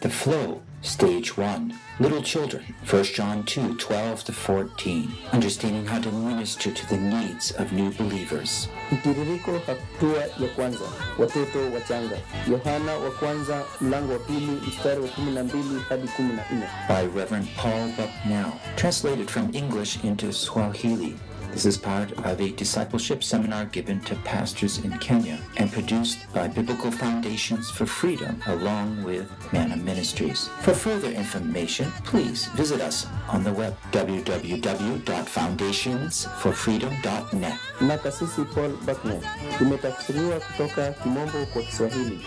The Flow, Stage 1. Little Children, 1 John 2 12 to 14. Understanding how to minister to the needs of new believers. Mtiririko hatua ya kwanza, watoto wachanga. Yohana wa kwanza mlango wa pili mstari wa kumi na mbili hadi kumi na nne. by Reverend Paul Bucknell, translated from English into Swahili. This is part of a discipleship seminar given to pastors in Kenya and produced by Biblical Foundations for Freedom along with Mana Ministries. For further information, please visit us on the web www.foundationsforfreedom.net. na kasisi Paul Bucknell. Imetafsiriwa kutoka Kimombo kwa Kiswahili.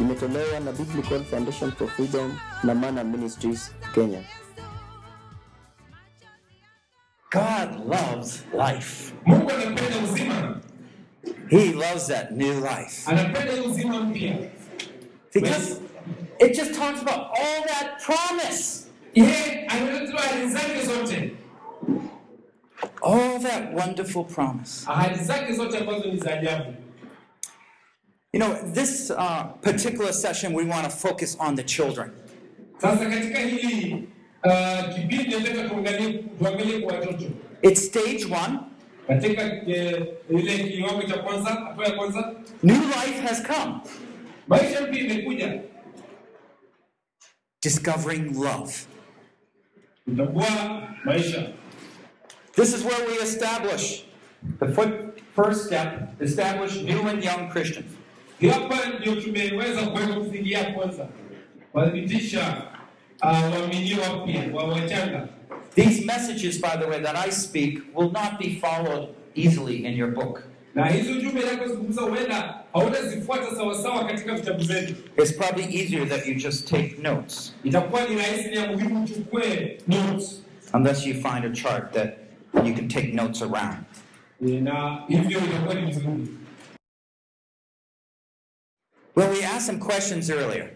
Imetolewa na Biblical Foundation for Freedom na Mana Ministries, Kenya. God loves life. Mungu anapenda uzima, He loves that new life. anapenda uzima mpya. Because it just talks about all that promise. Yeye ametoa ahadi zake zote, All that wonderful promise. ahadi zake zote ambazo ni za ajabu. You know, this uh, particular session, we want to focus on the children. Sasa katika hili kipindi nataka tuangalie tuangalie kwa watoto It's stage one. eh, ile kiwango cha kwanza, hatua ya kwanza, New life has come. maisha mpya imekuja, Discovering love. This is where we establish the fir- first step establish new and young Christians. Uh, these messages, by the way, that I speak will not be followed easily in your book. na hizi ujumbe inapozungumza huenda hautazifuata sawasawa katika vitabu zetu. It's probably easier that you just take notes, Itakuwa ni rahisi na ya muhimu uchukue notes, unless you find a chart that you can take notes around. Eh, na hivyo itakuwa ni vizuri. Well, we asked some questions earlier.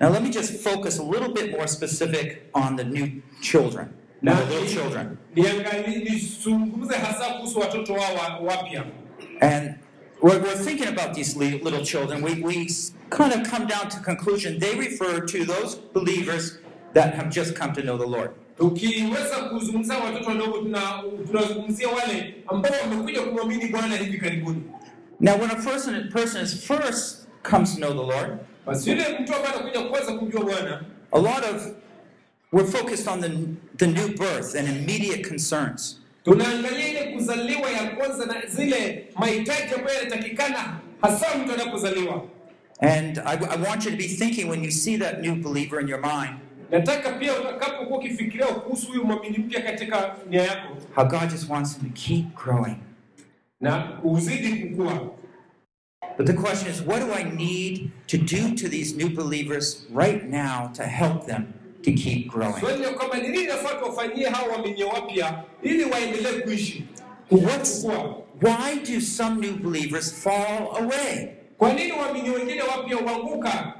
Hebu niulize maswali hapa, Now, let me just focus a little bit more specific on the new children, na the little children. nizungumze hasa kuhusu watoto wao wapya. And we're, we're thinking about these li- little children. We, we kind of come down to conclusion. They refer to those believers that have just come to know the Lord. Tukiweza kuzungumzia watoto wadogo, tuna- tunazungumzia wale ambao wamekuja kumwamini Bwana hivi karibuni. Now, when a person, person is first comes to know the Lord, Basi yule mtu ambaye anakuja kwanza kumjua Bwana, a lot of we're focused on the, the new birth and immediate concerns. tunaangalia ile kuzaliwa ya kwanza na zile mahitaji ambayo yanatakikana hasa mtu anapozaliwa. And I, I want you to be thinking when you see that new believer in your mind, Nataka pia utakapokuwa ukifikiria kuhusu huyu mwamini mpya katika nia yako, how God just wants him to keep growing. na uzidi kukua. But the question is, what do I need to do to these new believers right now to help them to keep growing? Swali ni kwamba ni nini nafaa tuwafanyie hao waaminio wapya ili waendelee kuishi What's, why do some new believers fall away? Kwa nini waaminio wengine wapya huanguka?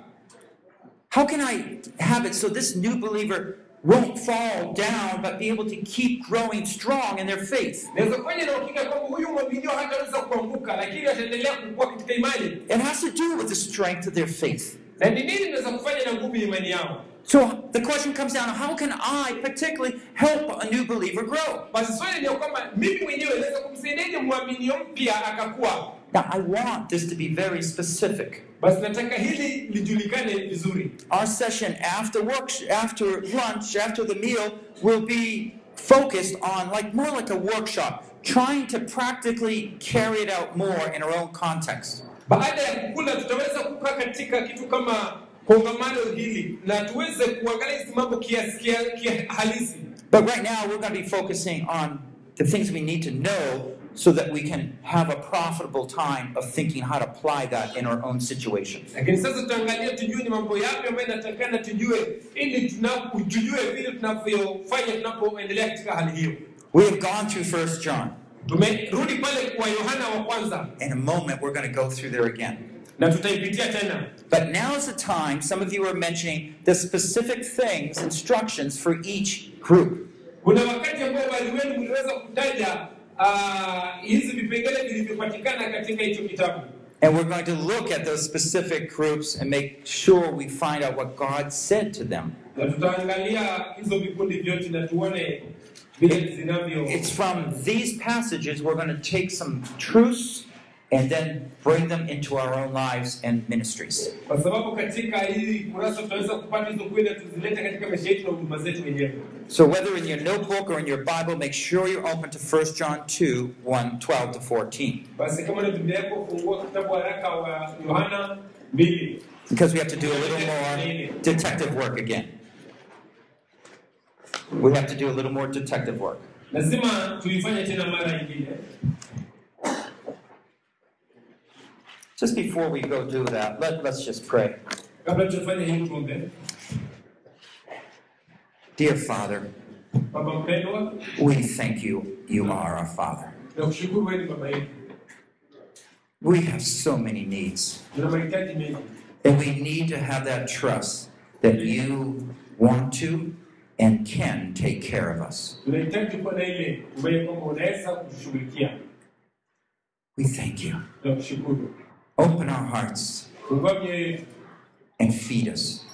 How can I have it so this new believer won't fall down but be able to keep growing strong in their faith? Naweza kufanya na uhakika kwamba huyu mwaminio hataweza kuanguka, lakini ataendelea kukua katika imani. It has to do with the strength of their faith. Na ni nini naweza kufanya na nguvu ya imani yao? So the question comes down how can I particularly help a new believer grow? Basi swali ni ya kwamba mimi mwenyewe naweza kumsaidiaje mwaminio mpya akakua? Now, I want this to be very specific. Basi nataka hili lijulikane vizuri. Our session after work, after lunch, after the meal will be focused on like more like a workshop, trying to practically carry it out more in our own context. Baada ya kukula, tutaweza kukaa katika kitu kama kongamano hili na tuweze kuangalia hizi mambo kiasi kia, kia halisi. But right now, we're going to be focusing on the things we need to know so that we can have a profitable time of thinking how to apply that in our own situations. Lakini sasa tutaangalia tujue ni mambo yapi ambayo inatakikana tujue, ili tujue vile tunavyofanya tunapoendelea katika hali hiyo. We have gone through First John. Tumerudi pale kwa Yohana wa kwanza In a moment, we're going to go through there again. na tutaipitia tena. But now is the time, some of you are mentioning the specific things, instructions for each group. Kuna wakati ambao baadhi mliweza kutaja Uh, hizi vipengele vilivyopatikana katika hicho kitabu. And we're going to look at those specific groups and make sure we find out what God said to them. na tutaangalia hizo vikundi vyote na tuone vile zinavyo It's from these passages we're going to take some truths and then bring them into our own lives and ministries. kwa sababu katika hii kurasa tunaweza kupata hizo kweli tuzilete katika maisha yetu na huduma zetu wenyewe So whether in your notebook or in your Bible, make sure you're open to 1 John 2, 1, 12 to 14. basi kama na biblia yako fungua kitabu haraka wa yohana mbili Because we have to do a little more detective work again. We have to do a little more detective work. lazima tuifanye tena mara nyingine Just before we go do that, let, let's just pray. Dear Father, we thank you. You are our Father. We have so many needs, and we need to have that trust that you want to and can take care of us. We thank you. Open our hearts and feed us.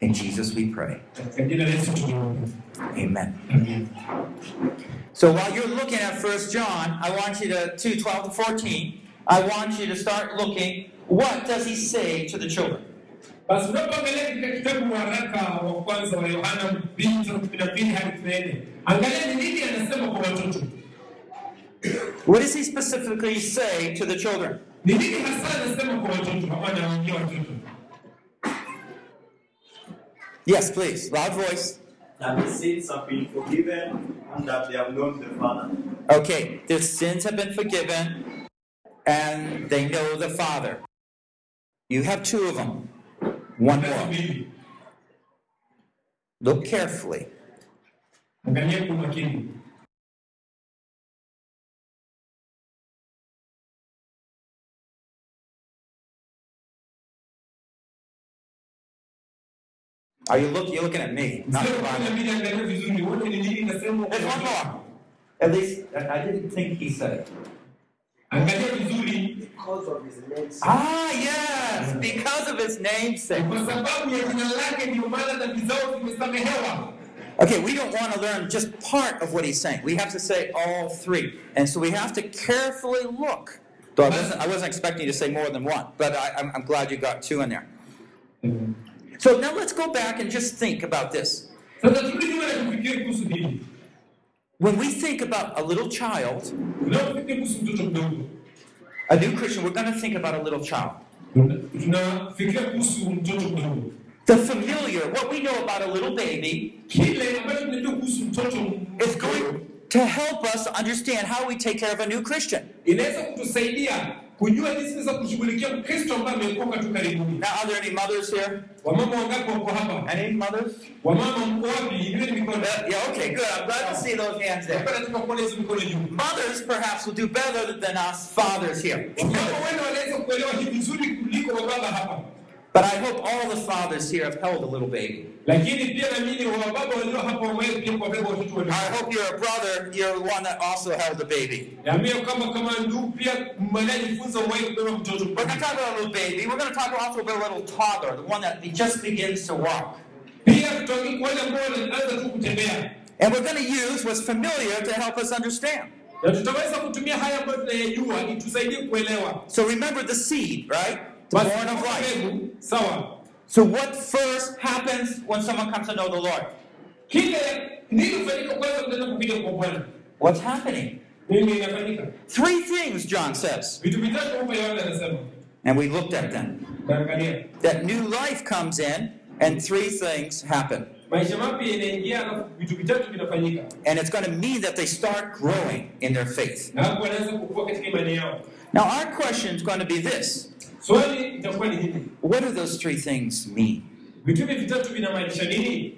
In Jesus we pray. Amen. So while you're looking at 1 John, I want you to 2 12 to 14, I want you to start looking what does he say to the children? What does he specifically say to the children? Ni nini hasa anasema kwa watoto ama anawaambia watoto Yes, please. Loud voice. that the sins have been forgiven and that they have known the Father. Okay, their sins have been forgiven and they know the Father. You have two of them. One Basi more. mbili Look carefully. angalia kwa makini Are you look, you're looking at me, not Sio the Bible. mbili angalia vizuri wote ni nini inasema kwa There's one more. At least, I I didn't think he said it. angalia vizuri Because of his name. Ah, yes, because of his namesake. kwa sababu ya jina lake ndio maana dhambi zao zimesamehewa Okay, we don't want to learn just part of what he's saying. We have to say all three. And so we have to carefully look. Though I wasn't, I wasn't expecting you to say more than one, but I, I'm, I'm glad you got two in there. So now let's go back and just think about this. sasa turudi nyuma na kufikiri kuhusu hili When we think about a little child, tunapofikiri kuhusu mtoto mdogo a new Christian, we're going to think about a little child. tunafikiria kuhusu mtoto mdogo The familiar, what we know about a little baby, kile ambacho tunajua kuhusu mtoto is going to help us understand how we take care of a new Christian. Kujua jinsi tunaweza kushughulikia mkristo ambaye ameokoka tu karibuni Now, are there any mothers here? wamama wangapi wako hapa Any mothers? wamama mko wapi inue mikono Uh, yeah, okay, good. I'm glad to see those hands there. Napenda tuka kuona hizo mikono juu Mothers perhaps will do better than us fathers here. wamama wenda wanaweza kuelewa hii vizuri kuliko wababa hapa But I hope all the fathers here have held a little baby. lakini pia naamini wababa walio hapa wamewahi pia kuwabeba watoto wadogo I hope you're a brother, you're the one that also held a baby. Naamini kama kama ndugu pia mnajifunza uwahi kubeba mtoto We're going to talk about a little baby. We're going to talk also about a little toddler, the one that just begins to walk. pia tutaongea kwa wale ambao wanaanza tu kutembea And we're going to use what's familiar to help us understand. na tutaweza kutumia haya ambayo tunayajua itusaidie kuelewa So remember the seed, right? The born of sawa So what first happens when someone comes to know the Lord? kile nini hufanyika kwanza mnaenda kupiga kwa bwana What's happening? Three things, John says. vitu vitatu hapa yohana anasema And we looked at them. That new life comes in, and three things happen. maisha mapya inaingia alafu vitu vitatu vinafanyika And it's going to mean that they start growing in their faith. na hapo wanaanza kukua katika imani yao Now, our question is going to be this swali itakuwa ni hili What do those three things mean? vitu hivi vitatu vinamaanisha nini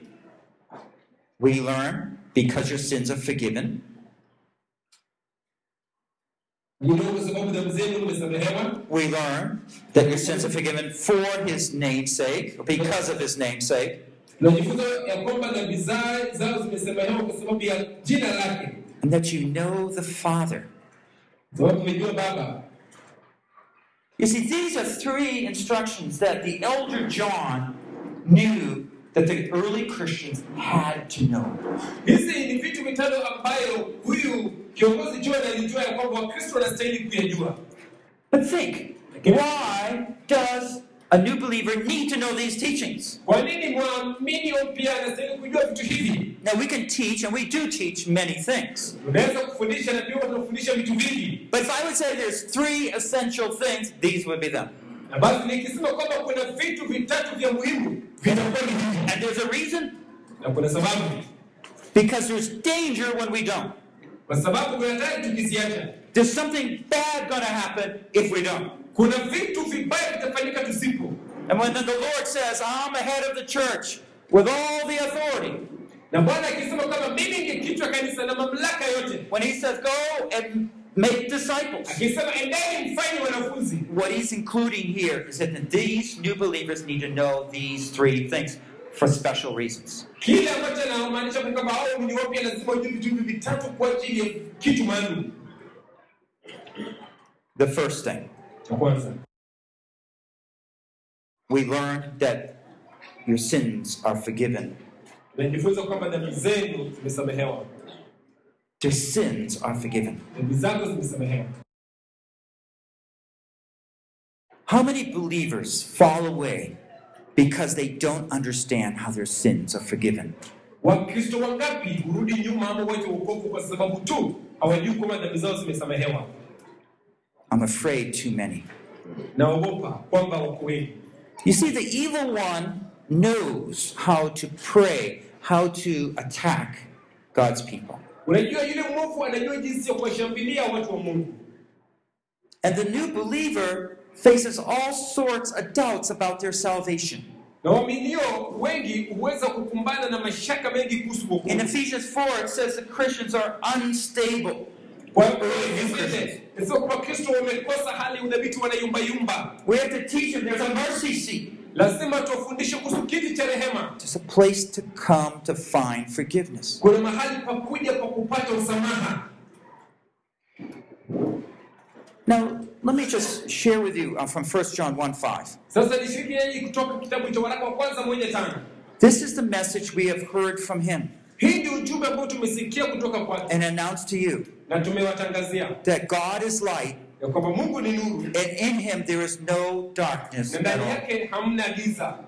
We learn because your sins are forgiven. Gundua kwa sababu dhambi zenu mmesamehewa We learn that your sins are forgiven for his name's sake, because of his name's sake. tunajifunza ya kwamba dhambi za- zao zimesamehewa kwa sababu ya jina lake And that you know the Father. Sababu mmejua baba You see, these are three instructions that the elder John knew that the early Christians had to know. hizi ni vitu vitano ambayo huyu kiongozi john alijua ya kwamba wakristo wanastahili kuyajua But think, why does a new believer need to know these teachings? kwa nini mwamini mpya anastahili kujua vitu hivi Now, we can teach, and we do teach many things. unaweza kufundisha na pia tunafundisha vitu vingi But if I would say there's three essential things, these would be them. na basi nikisema kwamba kuna vitu vitatu vya muhimu vitakuwa ni hivi And there's a reason na kuna sababu because there's danger when we don't. kwa sababu kuna hatari tukiziacha There's something bad going to happen if we don't. Kuna vitu vibaya vitafanyika tusipo And when the Lord says, I'm ahead of the church with all the authority, na bwana akisema mimi ndiye kichwa kanisa na mamlaka yote. when He says, go and make disciples, what He's including here is that these new believers need to know these three things for special reasons. kile ambacho anamaanisha ni kwamba hao ni wapya lazima ujue vitu hivi vitatu kwa ajili ya kitu maalum. The first thing, cha kwanza we learn that your sins are forgiven. tunajifunza kwamba dhambi zenu zimesamehewa Your sins are forgiven. dhambi zako zimesamehewa How many believers fall away because they don't understand how their sins are forgiven? I'm afraid too many. naogopa kwamba wako wengi You see, the evil one knows how to prey, how to attack God's people. unajua yule mwovu anajua jinsi ya kuwashambulia watu wa mungu And the new believer faces all sorts of doubts about their salvation. na waaminio wengi huweza kukumbana na mashaka mengi kuhusu In Ephesians 4, it says the Christians are unstable. Kwa hiyo vile sio kwamba kristo wamekosa hali udhabiti wanayumbayumba We have to teach them there's a mercy seat. lazima tuwafundishe kuhusu kiti cha rehema There's a place to come to find forgiveness. kuna mahali pa kuja pa kupata usamaha Now, let me just share with you uh, from 1 John 1 5. sasa nishiriki kutoka kitabu cha waraka wa kwanza moja tano This is the message we have heard from him hii ndio ujumbe ambao tumesikia kutoka kwake and announced to you na tumewatangazia. that God is light, ya kwamba mungu ni nuru. and in him there is no darkness na ndani yake hamna giza.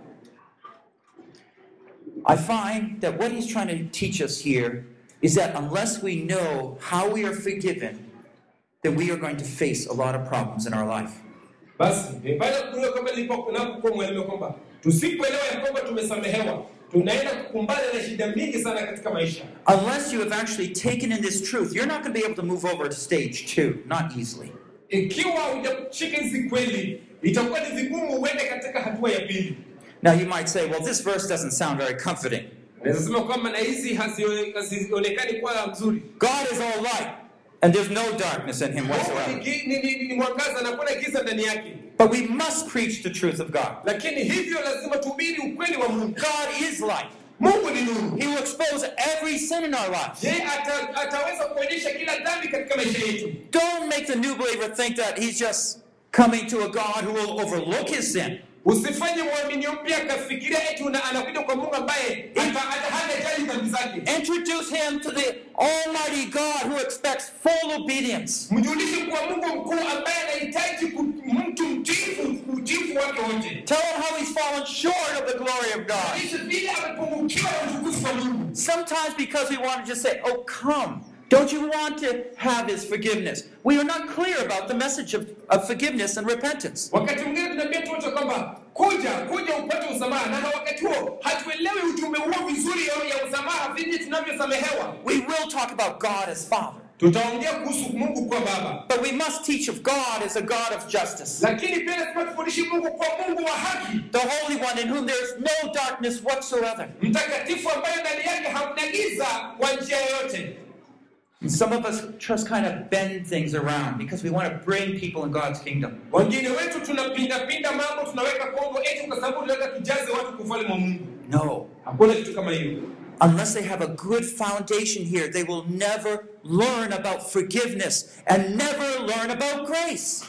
I find that what he's trying to teach us here is that unless we know how we are forgiven, then we are going to face a lot of problems in our life. basi nimepata kujua kwamba nilipokuwa kwamba tusipoelewa ya kwamba tumesamehewa tunaenda kukumbana na shida mingi sana katika maisha Unless you have actually taken in this truth, you're not going to be able to move over to stage two, not easily. ikiwa hujashika hizi kweli itakuwa ni vigumu uende katika hatua ya pili Now you might say, well, this verse doesn't sound very comforting. naweza sema kwamba na hizi hazione- hazionekani kuwa mzuri God is all light, and there's no darkness in him whatsoever. But we must preach the truth of God. lakini hivyo lazima tuhubiri ukweli wa mungu God is light. mungu ni nuru He will expose every sin in our lives. je ataweza kuonyesha kila dhambi katika maisha yetu Don't make the new believer think that he's just coming to a God who will overlook his sin. Usifanye mpya akafikiria eti una- anakuja kwa mungu ambaye hata hata hana jali dhambi zake Introduce him to the Almighty God who expects full obedience. mjulishe kuwa mungu mkuu ambaye anahitaji mtu wake wote Tell him how he's fallen short of the glory of God. Vile amepungukiwa na utukufu wa mungu Sometimes because we want to just say, oh, come. Don't you want to have his forgiveness? We are not clear about the message of, of forgiveness and repentance. wakati mwingine tunaambia watu kwamba kuja kuja upate usamaha. Na wakati huo hatuelewi ujumbe huo vizuri ya ya usamaha tunavyosamehewa. We will talk about God as Father, tutaongea kuhusu mungu kwa baba. But we must teach of God as a God of justice, lakini pia lazima tufundishe mungu kwa mungu wa haki. The Holy One in whom there is no darkness whatsoever. mtakatifu ambaye ndani yake hamna giza kwa njia yoyote. And Mm-hmm. some of us just kind of bend things around because we want to bring people in God's kingdom. wengine wetu tunapindapinda mambo tunaweka kongo eti kwa sababu tunataka tujaze watu kufalme wa mungu No. hakuna kitu kama hiyo Unless they have a good foundation here, they will never learn about forgiveness and never learn about grace.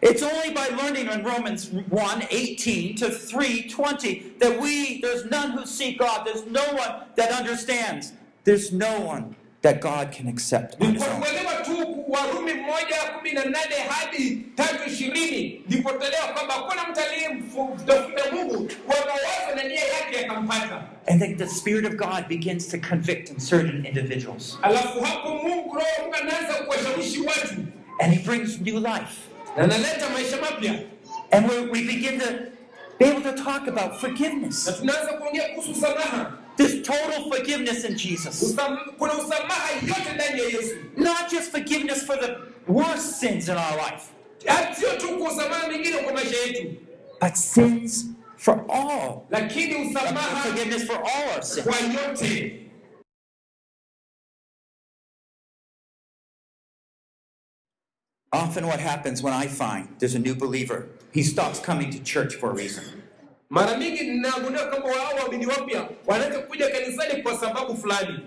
Tusipokuwa na msingi mzuri hapa, hawatajifunza kuhusu usamaha na neema. It's only by learning in Romans 1 18 to 3 20 that we, there's none who seek God, there's no one that understands, there's no one that God can accept on Ni his kwa own. kuelewa tu Warumi moja kumi na nane hadi tatu ishirini ndipo kwamba hakuna mtu aliyemtafuta Mungu kwa mawazo na nia yake yakampata. And then the Spirit of God begins to convict in certain individuals. Alafu hapo Mungu, Roho anaanza kuwashawishi watu And He brings new life. Na maisha mapya, And we, we begin to be able to talk about na forgiveness. tunaanza kuongea kuhusu. There's total forgiveness in Jesus. Usam, kuna usamaha yote ndani ya Yesu, Not just forgiveness for the worst sins in our life, Hata sio tu kwa usamaha mingine kwa maisha yetu, but sins for all. Forgiveness for all our sins. Often, what happens when I find there's a new believer, he stops coming to church for a reason. Mara mingi ninagundua kwamba wao waamini wapya wanaweza kuja kanisani kwa sababu fulani,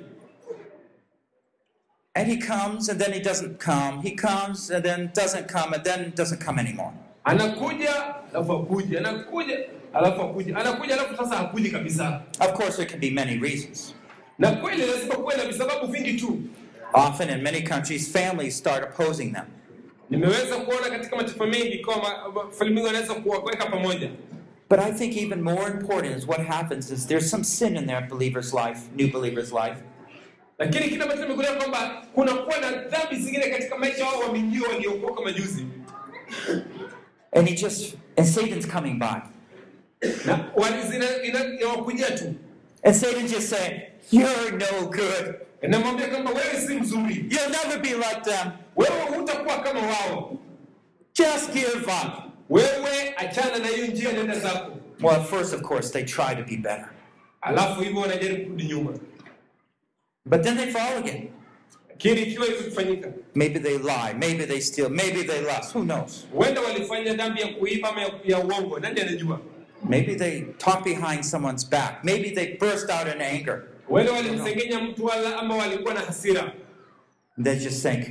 And he comes and then he doesn't come. He comes and then doesn't come and then doesn't come anymore. anakuja alafu akuja, anakuja alafu akuja, anakuja alafu sasa hakuji kabisa. Of course, there can be many reasons. Na kweli lazima kuwe na visababu vingi tu. Often, in many countries, families start opposing them. Nimeweza kuona katika mataifa mengi kwamba familia mingi wanaweza kuwaweka pamoja, But I think even more important is what happens is there's some sin in their believer's life, new believer's life. lakini kile ambacho nimegundua kwamba kuna na dhambi zingine katika maisha wao waaminio waliokoka majuzi, And he just, and Satan's coming by. na wali- inawakujia tu, And Satan just saying, You're no good. namwambia kwamba wewe si mzuri, You'll never be like them. Wewe hutakuwa kama wao, Just give up. wewe achana na hiyo njia, nenda zako. Well, at first, of course, they try to be better. Alafu hivyo wanajaribu kurudi nyuma, But then they fall again. lakini ikiwa hivi kufanyika, Maybe they lie. Maybe they steal. Maybe they lust. Who knows? huenda walifanya dhambi ya kuiba ama ya, ya uongo, nani anajua? Maybe they talk behind someone's back. Maybe they burst out in anger. Huenda walimsengenya mtu wala ama walikuwa na hasira, And they just think,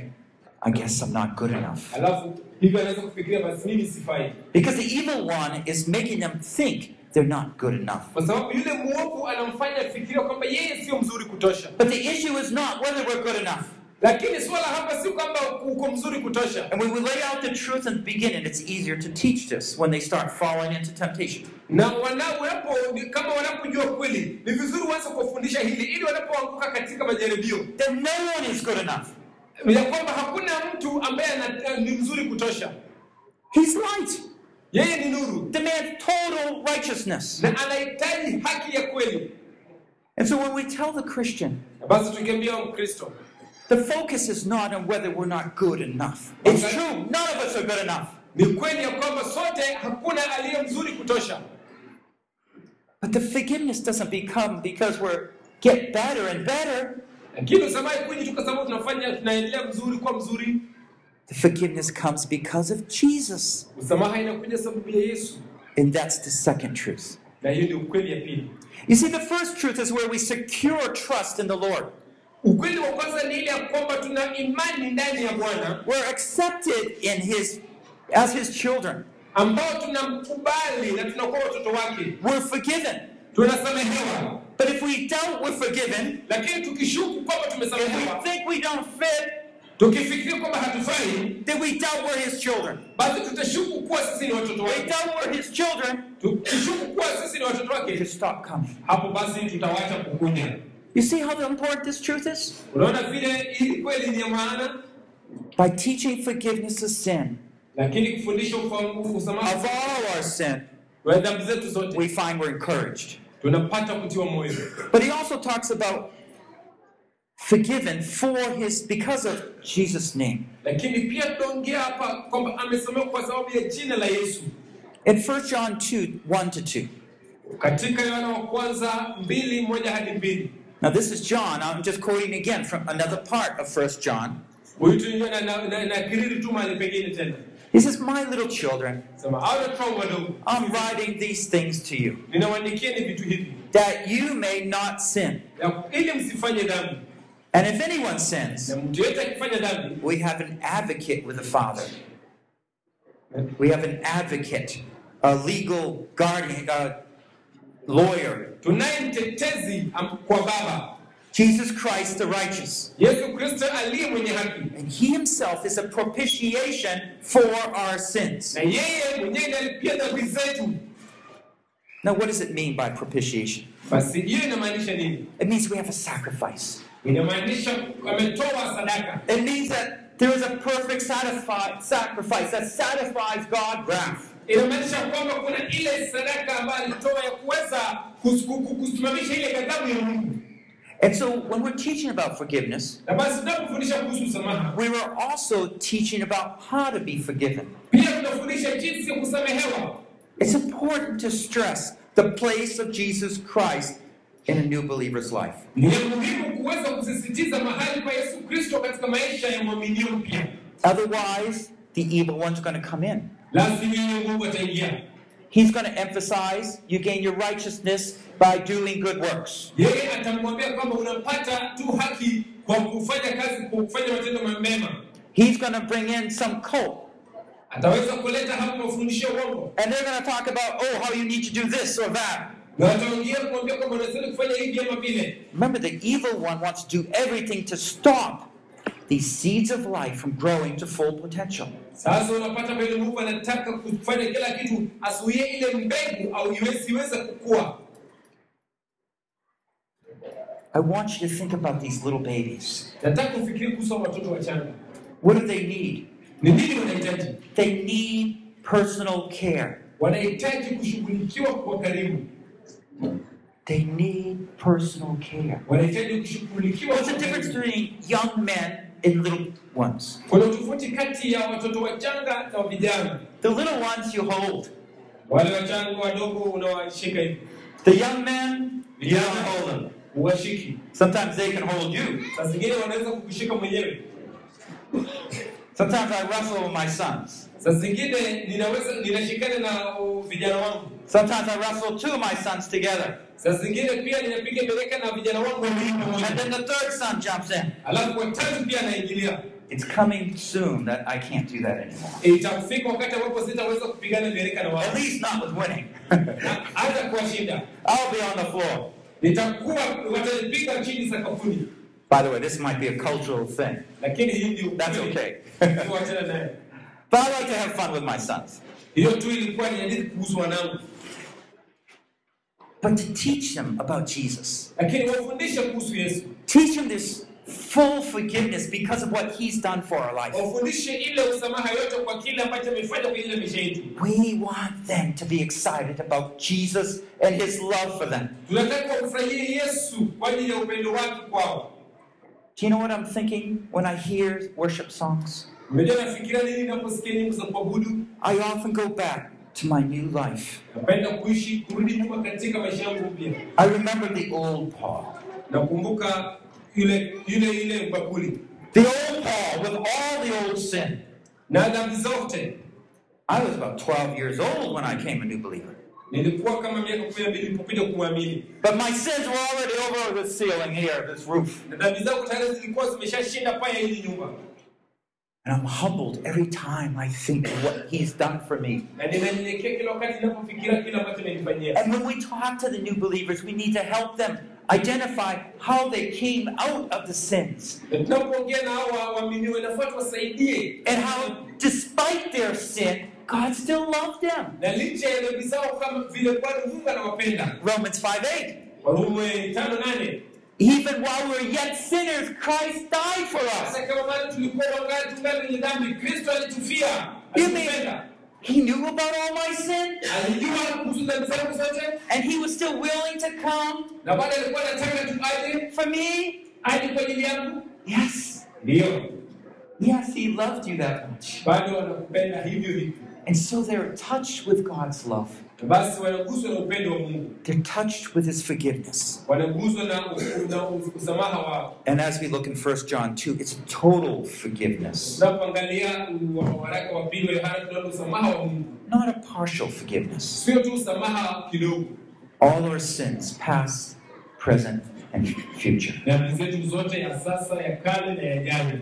I guess I'm not good enough. alafu hivyo anaweza kufikiria basi mimi sifai, Because the evil one is making them think they're not good enough. kwa sababu yule muovu anamfanya afikiria kwamba yeye sio mzuri kutosha. But the issue is not whether we're good enough. Lakini swala hapa si kwamba uko mzuri kutosha. And when we lay out the truth in the beginning, it's easier to teach this when they start falling into temptation. Na wana wanapo ni- kama wanapojua kweli, ni vizuri uanze kuwafundisha hili ili wanapoanguka katika majaribio That no one is good enough. Ya kwamba hakuna mtu ambaye eh, ni mzuri kutosha. He's light, Yeye ni nuru demands total righteousness. na anahitaji haki ya kweli. And so when we tell the Christian, Basi tukiambia Mkristo, the focus is not on whether we're not good enough. It's true, none of us are good enough. ni kweli ya kwamba sote hakuna aliye mzuri kutosha, But the forgiveness doesn't become because we're get better and better. Lakini usamaha kuji tu kwa sababu tunafanya tunaendelea mzuri kwa mzuri. The forgiveness comes because of Jesus. Msamaha inakuja sababu ya Yesu, And that's the second truth. na hiyo ni ukweli ya pili. You see, the first truth is where we secure trust in the Lord. Ukweli wa kwanza ni ile kwamba tuna imani ndani ya Bwana We're accepted in His as His children. ambao tunamkubali na tunakuwa watoto wake, We're forgiven. tunasamehewa. But if we doubt we're forgiven, Lakini tukishuku kwamba if we think we don't fit, tukifikiria kwamba hatufai, then we doubt we're His children. basi tutashuku kuwa sisi ni watoto We doubt we're His children. Tukishuku kuwa sisi ni watoto wake, just stop coming. hapo basi tutawacha kukuja. You see how important this truth is? Unaona vile hii kweli ni maana, By teaching forgiveness of sin, lakini kufundisha ufa- of all our sin, wa dhambi zetu zote we find we're encouraged. Tunapata kutiwa moyo. But he also talks about forgiven for his because of Jesus' name. Lakini pia tunaongea hapa kwamba amesamehewa kwa sababu ya jina la Yesu. In 1 John 2, 1 to 2. Katika Yohana wa kwanza mbili moja hadi mbili Now this is John. I'm just quoting again from another part of 1 John. huyu tu na, na, na, na kiriri tu mahali pengine tena. He says, My little children, sema au watoto wangu wadogo I'm writing these things to you. Ninawaandikieni vitu hivi that you may not sin. ya- ili msifanye dhambi. And if anyone sins, na mtu yeyote akifanya dhambi we have an advocate with the Father. We have an advocate, a legal guardian, a lawyer, tunaye mtetezi kwa baba Jesus Christ the righteous. yesu kristo aliye mwenye haki And he himself is a propitiation for our sins. na yeye mwenyewe ndiye alipia dhambi zetu Now, what does it mean by propitiation? basi hiyo inamaanisha nini It means we have a sacrifice. inamaanisha ametoa sadaka It means that there is a perfect sacrifice that satisfies God's wrath. inamaanisha kwamba kuna ile sadaka ambayo alitoa ya kuweza kus- ku- ku- kusimamisha ile ghadhabu ya mungu And so, when we're teaching about forgiveness, na basi tunapofundisha kuhusu msamaha we were also teaching about how to be forgiven. pia tunafundisha jinsi ya kusamehewa It's important to stress the place of Jesus Christ in a new believer's life. ni ya muhimu kuweza kusisitiza mahali pa yesu kristo katika maisha ya mwaminio mpya Otherwise, the evil one's going to come in. lazima hiyo mungu ataingia He's going to emphasize you gain your righteousness by doing good works. yeye atamwambia kwamba unapata tu haki kwa kufanya kazi kwa kufanya matendo mema He's going to bring in some cult. ataweza kuleta hapo mafundisho uongo And they're going to talk about, oh, how you need to do this or that. na wataingia kumwambia kwamba unastahili kufanya hivi ama vile Remember, the evil one wants to do everything to stop these seeds of life from growing to full potential. sasa unapata vile mungu anataka kufanya kila kitu asuie ile mbegu au iwesiweze kukua I want you to think about these little babies. nataka ufikiri kuhusu hao watoto wachanga What do they need? ni nini wanahitaji They need personal care. wanahitaji kushughulikiwa kwa karibu They need personal care. wanahitaji kushughulikiwa What's the difference between young men and little ones? kuna tofauti kati ya watoto wachanga na vijana The little ones you hold. wale wachanga wadogo unawashika hivi The young men, you don't hold them. Uwashiki Sometimes they can hold you. saa zingine wanaweza kukushika mwenyewe Sometimes I wrestle with my sons. saa zingine ninaweza ninashikana na vijana wangu Sometimes I wrestle two of my sons together. saa zingine pia ninapiga meleka na vijana wangu And then the third son jumps in. alafu watatu pia anaingilia It's coming soon that I can't do that anymore. At least not with winning. I'll be on the floor. Nitakuwa watanipiga chini sakafuni By the way, this might be a cultural thing. lakini hii ndio That's okay. But I like to have fun with my sons. hiyo tu ilikuwa ni hadithi kuhusu wanangu But to teach them about Jesus, lakini wafundishe kuhusu yesu teach them this full forgiveness because of what he's done for our life. wafundishe ile usamaha yote kwa kile ambacho amefanya kwenye ile maisha yetu We want them to be excited about Jesus and his love for them. tunataka kufurahia yesu kwa ajili ya upendo wake kwao Do you know what I'm thinking when I hear worship songs? umejua nafikiria nini naposikia nyimbo za kuabudu I often go back to my new life. napenda kuishi kurudi nyuma katika maisha yangu mpya I remember the old Paul. Nakumbuka yule yule ile bakuli The old Paul with all the old sin. na dhambi zote I was about 12 years old when I became a new believer. nilikuwa kama miaka kumi na mbili nilipokuja kumwamini But my sins were already over the ceiling here, this roof. na dhambi zangu tayari zilikuwa zimeshashinda paa hili nyumba And I'm humbled every time I think of what he's done for me. na ninanyenyekea kila wakati ninapofikiria kile ambacho nilifanyia And when we talk to the new believers, we need to help them identify how they came out of the sins na tunapoongea na hao wa- waaminiwe nafaa tuwasaidie and how, despite their sin, God still loved them. na licha ya dhambi zao kama vile bado mungu anawapenda Romans 5 8. warume tano nane Even while we're yet sinners, Christ died for us. hata kama bado tulikuwa wangali tungali wenye dhambi kristo alitufia You mean alitupenda he knew about all my sin alijua kuhusu dhambi zangu zote and he was still willing to come na bado alikuwa anataka tuaje for me? aje kwa ajili yangu Yes. ndio Yes, he loved you that much. bado anakupenda hivyo hivyo And so they're touched with God's love. Basi wanaguswa na upendo wa Mungu, They're touched with his forgiveness. wanaguswa na, na wao. And as we look in 1 John 2, it's total forgiveness, Tunapoangalia waraka wa pili wa Yohana tunaona usamaha wa Mungu, not a partial forgiveness. sio tu usamaha kidogo, All our sins, past, present, and future. dhambi zetu zote ya sasa, ya kale na yajayo.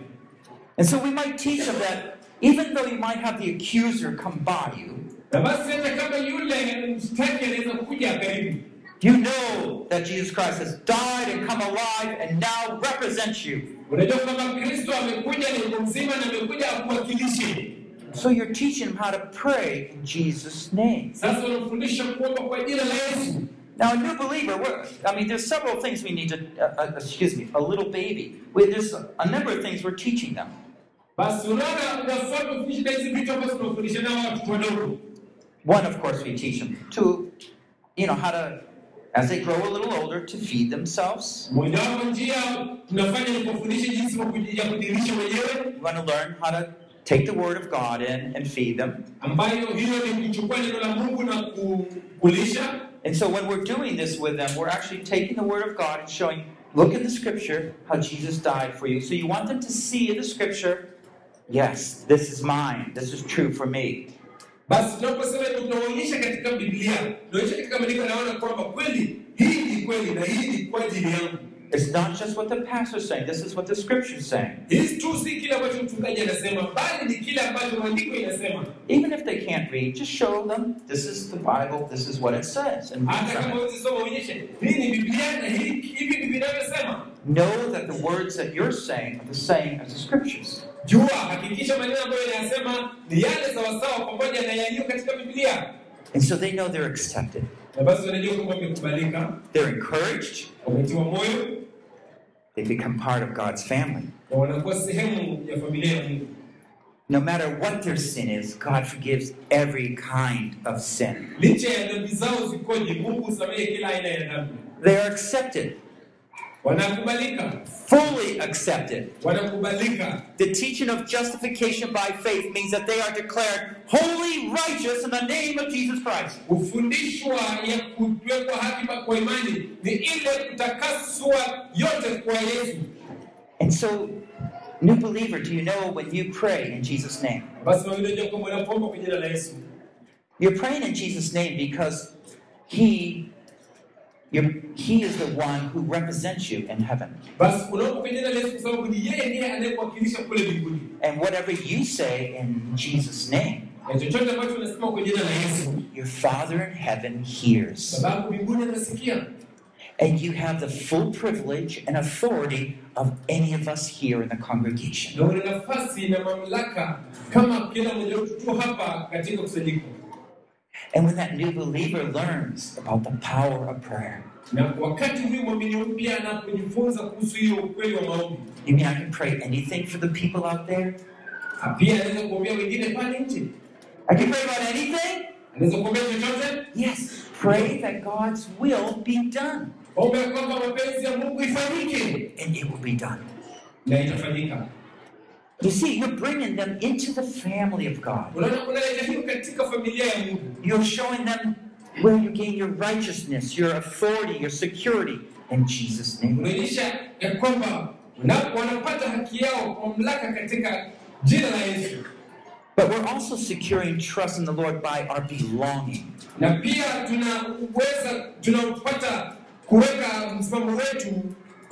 And so we might teach them that even though you might have the accuser come by you, Na basi hata kama yule mshtaki anaweza kuja karibu, you know that Jesus Christ has died and come alive and now represents you. unajua kwamba Kristo amekuja ni mzima na amekuja akuwakilishe. So you're teaching them how to pray in Jesus' name. Sasa unamfundisha kuomba kwa jina la Yesu. Now, a new believer, we're- I mean, there's several things we need to, uh, uh, excuse me, a little baby. We, there's a number of things we're teaching them. One, of course, we teach them to, you know, how to, as they grow a little older, to feed themselves. Mojawapo njia tunafanya ni kufundisha jinsi ya kuji- ya kujilisha wenyewe, We want to learn how to take the Word of God in and feed them. ambayo hiyo ni kuchukua neno la Mungu na ku- kulisha. And so when we're doing this with them, we're actually taking the Word of God and showing, look in the Scripture how Jesus died for you. So you want them to see in the Scripture, yes, this is mine. This is true for me. Basi tunaposema hivyo tunaonyesha katika Biblia, tunaonyesha katika maandiko, naona kwamba kweli hii ni kweli na hii ni kwa ajili yangu. It's not just what the pastor's saying. This is what the Scripture's saying. Hii tu si kile ambacho mchungaji anasema, bali ni kile ambacho maandiko inasema. Even if they can't read, just show them this is the Bible, this is what it says. And read Hata from kama it. huwezi soma, onyeshe hii ni Biblia na hii hivi ndivyo inavyosema. Know that the words that you're saying are the same as the Scriptures. Jua, hakikisha maneno ambayo yanasema ni yale sawasawa pamoja na yaliyo katika Biblia, And so they know they're accepted. na basi wanajua kwamba wamekubalika, They're encouraged. wametiwa moyo They become part of God's family. na wanakuwa sehemu ya familia ya Mungu. No matter what their sin is, God forgives every kind of sin. Licha ya dhambi zao zikoje, Mungu husamehe kila aina ya dhambi. They are accepted, Wanakubalika, fully accepted. wanakubalika. The teaching of justification by faith means that they are declared holy, righteous in the name of Jesus Christ. Kufundishwa ya kuwekwa haki kwa imani ni ile kutakaswa yote kwa Yesu. And so, new believer, do you know when you pray in Jesus' name? Basi wawili kwamba unapoomba kwa jina la Yesu, You're praying in Jesus' name because He, you're, He is the one who represents you in heaven. basi unaomba kwa jina la Yesu kwa sababu ni yeye ndiye anayekuwakilisha kule mbinguni. And whatever you say in Jesus' name, Na chochote ambacho unasema kwa jina la Yesu, your Father in heaven hears. sababu mbinguni anasikia. And you have the full privilege and authority of any of us here in the congregation. And when that new believer learns about the power of prayer, Na wakati huyu mwamini mpya anapojifunza kuhusu hiyo ukweli wa maombi, you mean I can pray anything for the people out there? pia anaweza kuombea wengine pale nje, I can pray about anything? anaweza kuombea chochote, Yes. Pray that God's will be done. ombea kwamba mapenzi ya Mungu ifanyike, And it will be done. na itafanyika. You see, you're bringing them into the family of God. Unaona, unaleta hiyo katika familia ya Mungu, You're showing them where you gain your righteousness, your authority, your security in Jesus' name. unaonyesha ya kwamba na wanapata haki yao, mamlaka katika jina la Yesu, But we're also securing trust in the Lord by our belonging.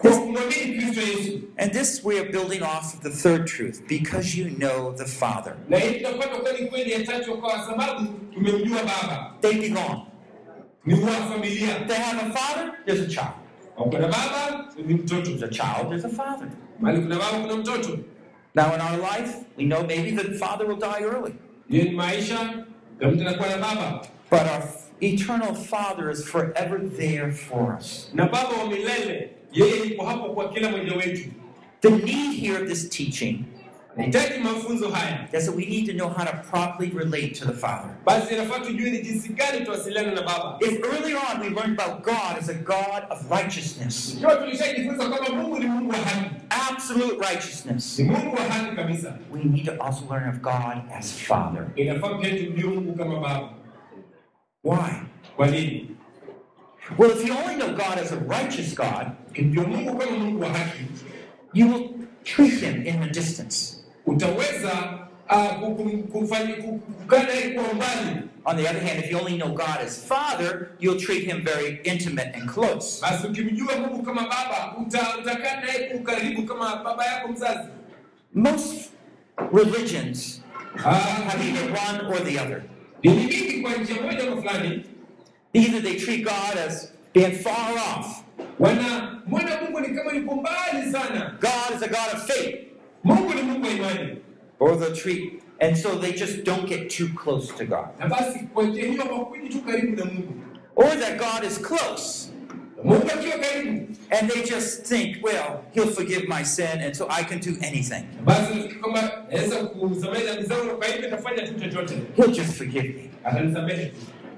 Na pia tunaweza tunapata kuweka msimamo wetu kwa kumwamini Kristo Yesu, And this we are building off of the third truth because you know the Father. na hii tunapata kweli kweli ya tatu, kwa sababu tumemjua Baba, They belong. ni wa familia. If they have a father, there's a child. Kuna baba ni mtoto, There's a child, there's a father. mali kuna baba, kuna mtoto. Now, in our life, we know maybe the father will die early. Hiyo ni maisha, na mtu anakuwa na baba, But our eternal Father is forever there for us. Na baba wa milele, yeye yuko hapo kwa kila mmoja wetu. The need here of this teaching Nahitaji mafunzo haya, is that we need to know how to properly relate to the Father. basi inafaa tujue ni jinsi gani tuwasiliane na baba. If earlier on we learned about God as a God of righteousness, Ikiwa tulishajifunza kwamba Mungu ni Mungu wa haki, absolute righteousness, ni Mungu wa haki kabisa, we need to also learn of God as Father. inafaa pia tumjue Mungu kama baba. Why? kwa nini Well, if you only know God as a righteous God, ndio mungu kama mungu wa haki you will treat him in the distance. utaweza kukaa naye kwa umbali On the other hand, if you only know God as Father, you'll treat him very intimate and close. basi ukimjua mungu kama baba utakaa naye kwa ukaribu kama baba yako mzazi Most religions Ah, have either one or the other. dini mingi kwa njia moja ama fulani Either they treat God as being far off. wana mwana mungu ni kama yuko mbali sana God is a God of faith. mungu ni mungu wa imani Or the tree. and so they just don't get too close to God. na basi kwa hiyo hawakuji tu karibu na mungu Or that God is close, mungu akiwa karibu and they just think, well, He'll forgive my sin, and so I can do anything. basi nafikiri kwamba naweza kusamehe dhambi zangu kwa hivyo nitafanya tu chochote He'll just forgive me. atanisamehe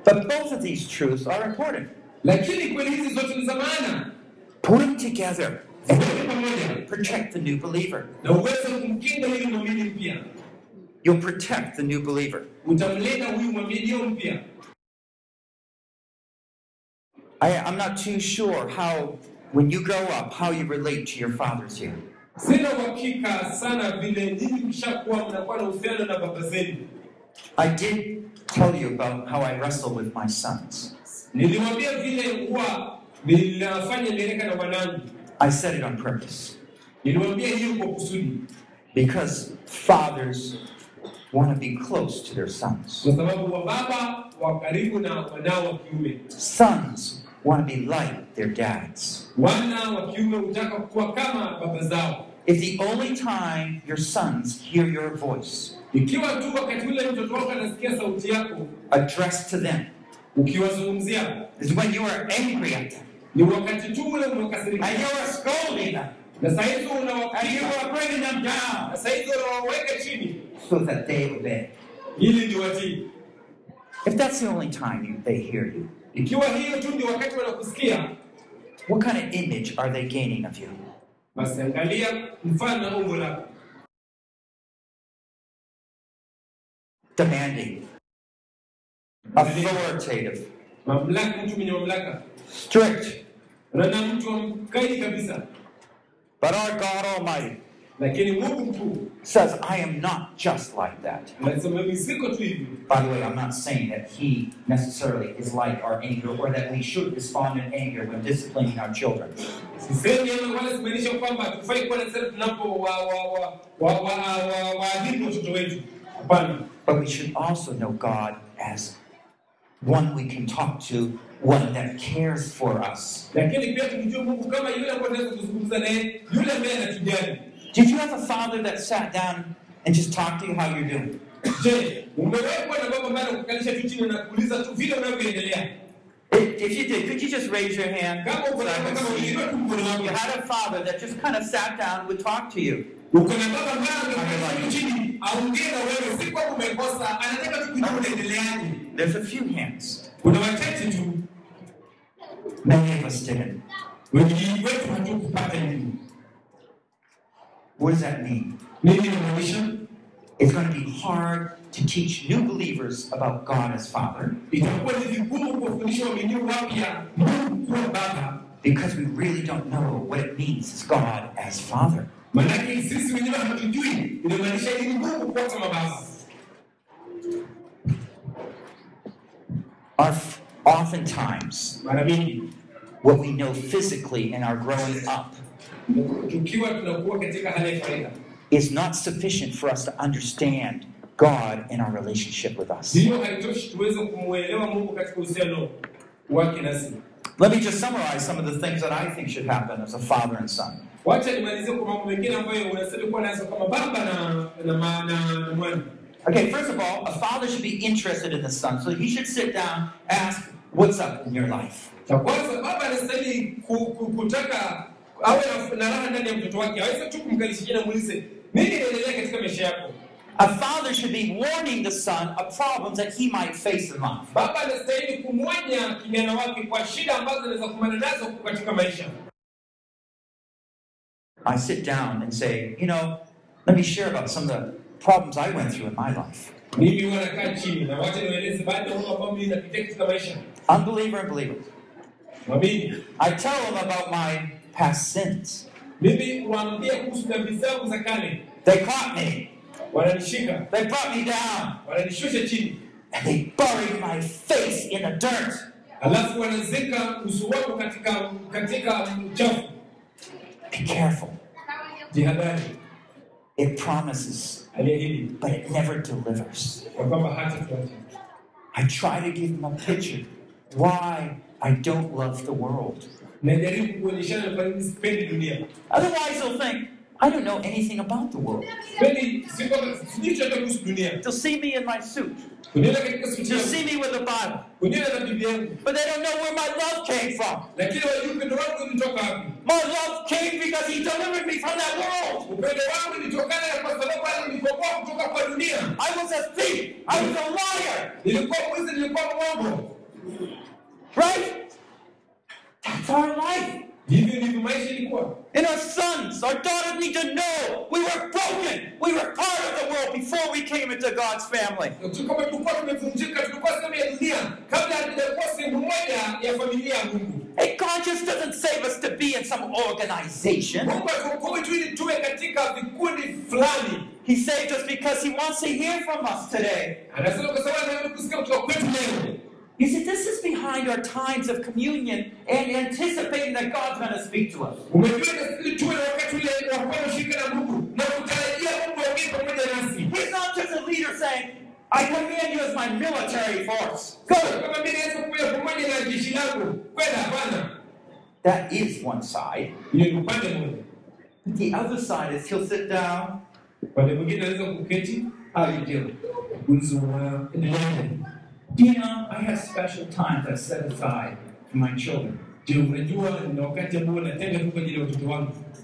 But both of these truths are important. lakini kweli hizi zote ni za maana Put them together protect the new believer. You'll protect the new believer. I, I'm not too sure how, when you grow up, how you relate to your fathers here. I did tell you about how I wrestle with my sons. Ninafanya mieleka na wanangu I said it on purpose. Niliwambia hiyo kwa kusudi. Because fathers want to be close to their sons. kwa sababu wa baba wa karibu na wanao wa kiume. Sons want to be like their dads. wana wa kiume hutaka kuwa kama baba zao. If the only time your sons hear your voice ikiwa tu wakati ule mtoto wako anasikia sauti yako addressed to them. is when you are angry at them ni wakati tu ule and you are scolding them na sahizi and you are bringing them down na sahizi unawaweka chini. So that they obey. ili ni watii. If that's the only time you, they hear you, ikiwa hiyo tu ndio wakati wanakusikia what kind of image are they gaining of you? basi angalia mfano umbo lako. Demanding, authoritative, mamlaka mtu mwenye mamlaka strict. unaona mtu wa mkaidi kabisa But our God Almighty lakini mungu mkuu says, I am not just like that. anasema mimi siko tu hivi By the way, I'm not saying that He necessarily is like our anger or that we should respond in anger when disciplining our children. na But we should also know God as one we can talk to, one that cares for us. lakini pia tumjue mungu kama yule ambaye tunaweza kuzungumza naye yule ambaye anatujali Did you have a father that sat down and just talked to you how you're doing? je umewahi kuwa na baba ambaye anakukalisha tu chini na kuuliza tu vile unavyoendelea If, you did, could you just raise your hand? So na I kama can see uliinua tu mkono You had a father that just kind of sat down, and would talk to you. Uko na baba chini wewe si kwamba umekosa anataka unaendeleaje There's a few hands. kuna wachache tu Many of us didn't. wengi wetu hatukupata elimu What does that mean? nini inamaanisha It's going to be hard to teach new believers about God as Father itakuwa ni vigumu kuwafundisha waaminiwa wapya mungu kuwa baba because we really don't know what it means as God as Father. Manake sisi wenyewe hatujui. Inamaanisha nini? Mungu kuwa kama baba Our, oftentimes, mara mingi. what we know physically in our growing up tukiwa tunakuwa katika hali ya kawaida. is not sufficient for us to understand God in our relationship with us. hiyo haitoshi tuweze kumwelewa mungu katika uhusiano wake nasi. Let me just summarize some of the things that I think should happen as a father and son. Wacha nimalizie kwa mambo mengine ambayo unastahili kuwa nazo kama baba na na, na, na mwana Okay, first of all, a father should be interested in the son. So he should sit down, ask, What's up in your life? kwanza baba anastahili ku, ku, kutaka awe na- raha ndani ya mtoto wake aweze tu kumkalisha na muulize nini inaendelea katika maisha yako A father should be warning the son of problems that he might face in life. baba anastahili kumwonya kijana wake kwa shida ambazo anaweza kumbana nazo katika maisha I sit down and say, You know, let me share about some of the problems I went through in my life. mimi huwa nakaa chini na wacha niwaeleze baadhi ya mambo ambayo mimi napitia katika maisha Unbeliever and believer. I tell them about my past sins. mimi huambia kuhusu dhambi zangu za kale They caught me. They brought me down. And they buried my face in the dirt. alafu wanazika uso wako katika katika uchafu Be careful. It promises, but it never delivers. ya kwamba hata tuache I try to give them a picture why I don't love the world. najaribu kuonyeshana kwa nini sipendi dunia Otherwise, they'll think, I don't know anything about the world. sipendi si kwamba sijui chochote kuhusu dunia They'll see me in my suit, they'll see me with a Bible, kuniona na bibi yangu but they don't know where my love came from. lakini wajui upendo wangu ulitoka wapi My love came because He delivered me from that world. upendo wangu ulitokana na kwa sababu alinikomboa kutoka kwa dunia I was a thief, I was a liar, nilikuwa mwizi nilikuwa mwongo right? That's our life. Hivyo ndivyo maisha ilikuwa And our sons, our daughters need to know we were broken. We were part of the world before we came into God's family. kama tulikuwa tumevunjika tulikuwa sehemu ya dunia kabla hatujakuwa sehemu moja ya familia ya mungu Hey, God just doesn't save us to be in some organization. mungu atuokoe tu ili tuwe katika vikundi fulani He saved us because He wants to hear from us today. Anasema kwa sababu anataka kusikia kutoka kwetu leo You see, this is behind our times of communion and anticipating that God's going to speak to us. umetuweka ili tuwe na wakati ule wa kuwa na ushirika na mungu na kutarajia mungu aongee pamoja nasi He's not just a leader saying, I command you as my military force. Go. kama mimi naweza kuja pamoja na jeshi langu kwenda hapana That is one side. hiyo ni upande mmoja The other side is he'll sit down. How you doing? Know, I have special times I set aside for my children.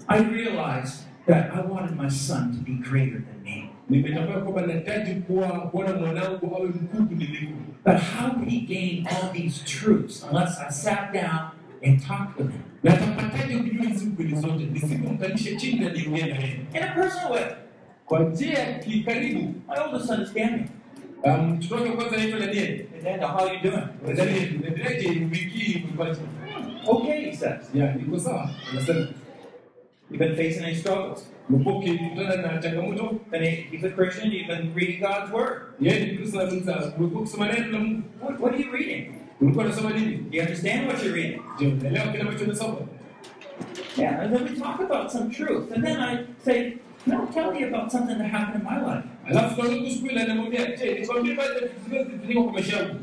I realized that I wanted my son to be greater than me. But how could he gain all these truths unless I sat down and talked with him in a personal way? My oldest son is Daniel. Um, mtoto kwanza anaitwa Daniel Hey, how are you doing? Daniel unaendeleaje wiki hii umepata Okay, he says. ya niko sawa anasema You've been facing any struggles. umekuwa ukikutana na changamoto And he, he's a Christian. You've been reading God's word. yeye ni Kristo anamza umekuwa kusoma neno la Mungu What, what are you reading? ulikuwa unasoma nini Do you understand what you're reading? je unaelewa kile ambacho unasoma Yeah, and then we talk about some truth. And then I say, no, tell me about something that happened in my life. Alafu tunaanza siku ile anamwambia je nikwambie baadhi ya vitu kwa maisha yangu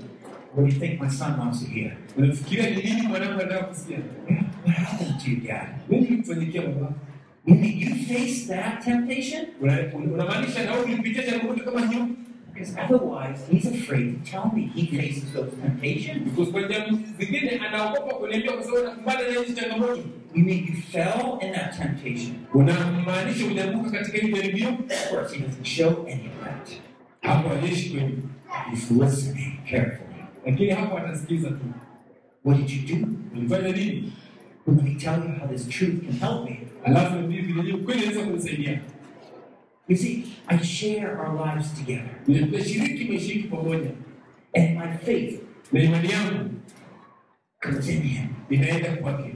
What do you think my son wants to hear? unafikiria ni nini mwanangu anataka kusikia What happened to you, Dad? nini kilikufanyikia baba You you face that temptation? Unamaanisha na wewe ulipitia changamoto kama hiyo Because otherwise, he's afraid to tell me he faces those temptations. Because kwa jamii zingine anaogopa kuniambia kwa sababu anakumbana na hizi changamoto You mean you fell in that temptation? unamaanisha ulianguka katika hili jaribio Of course, he doesn't show any of that. hapo ajeshi kweli He's listening carefully. lakini hapo atasikiza tu What did you do? ulifanya nini Well, let me tell you how this truth can help me. alafu mimi vile kweli inaweza kunisaidia You see, I share our lives together. tunashiriki maisha yetu pamoja And my faith na imani yangu comes in him. inaenda kwake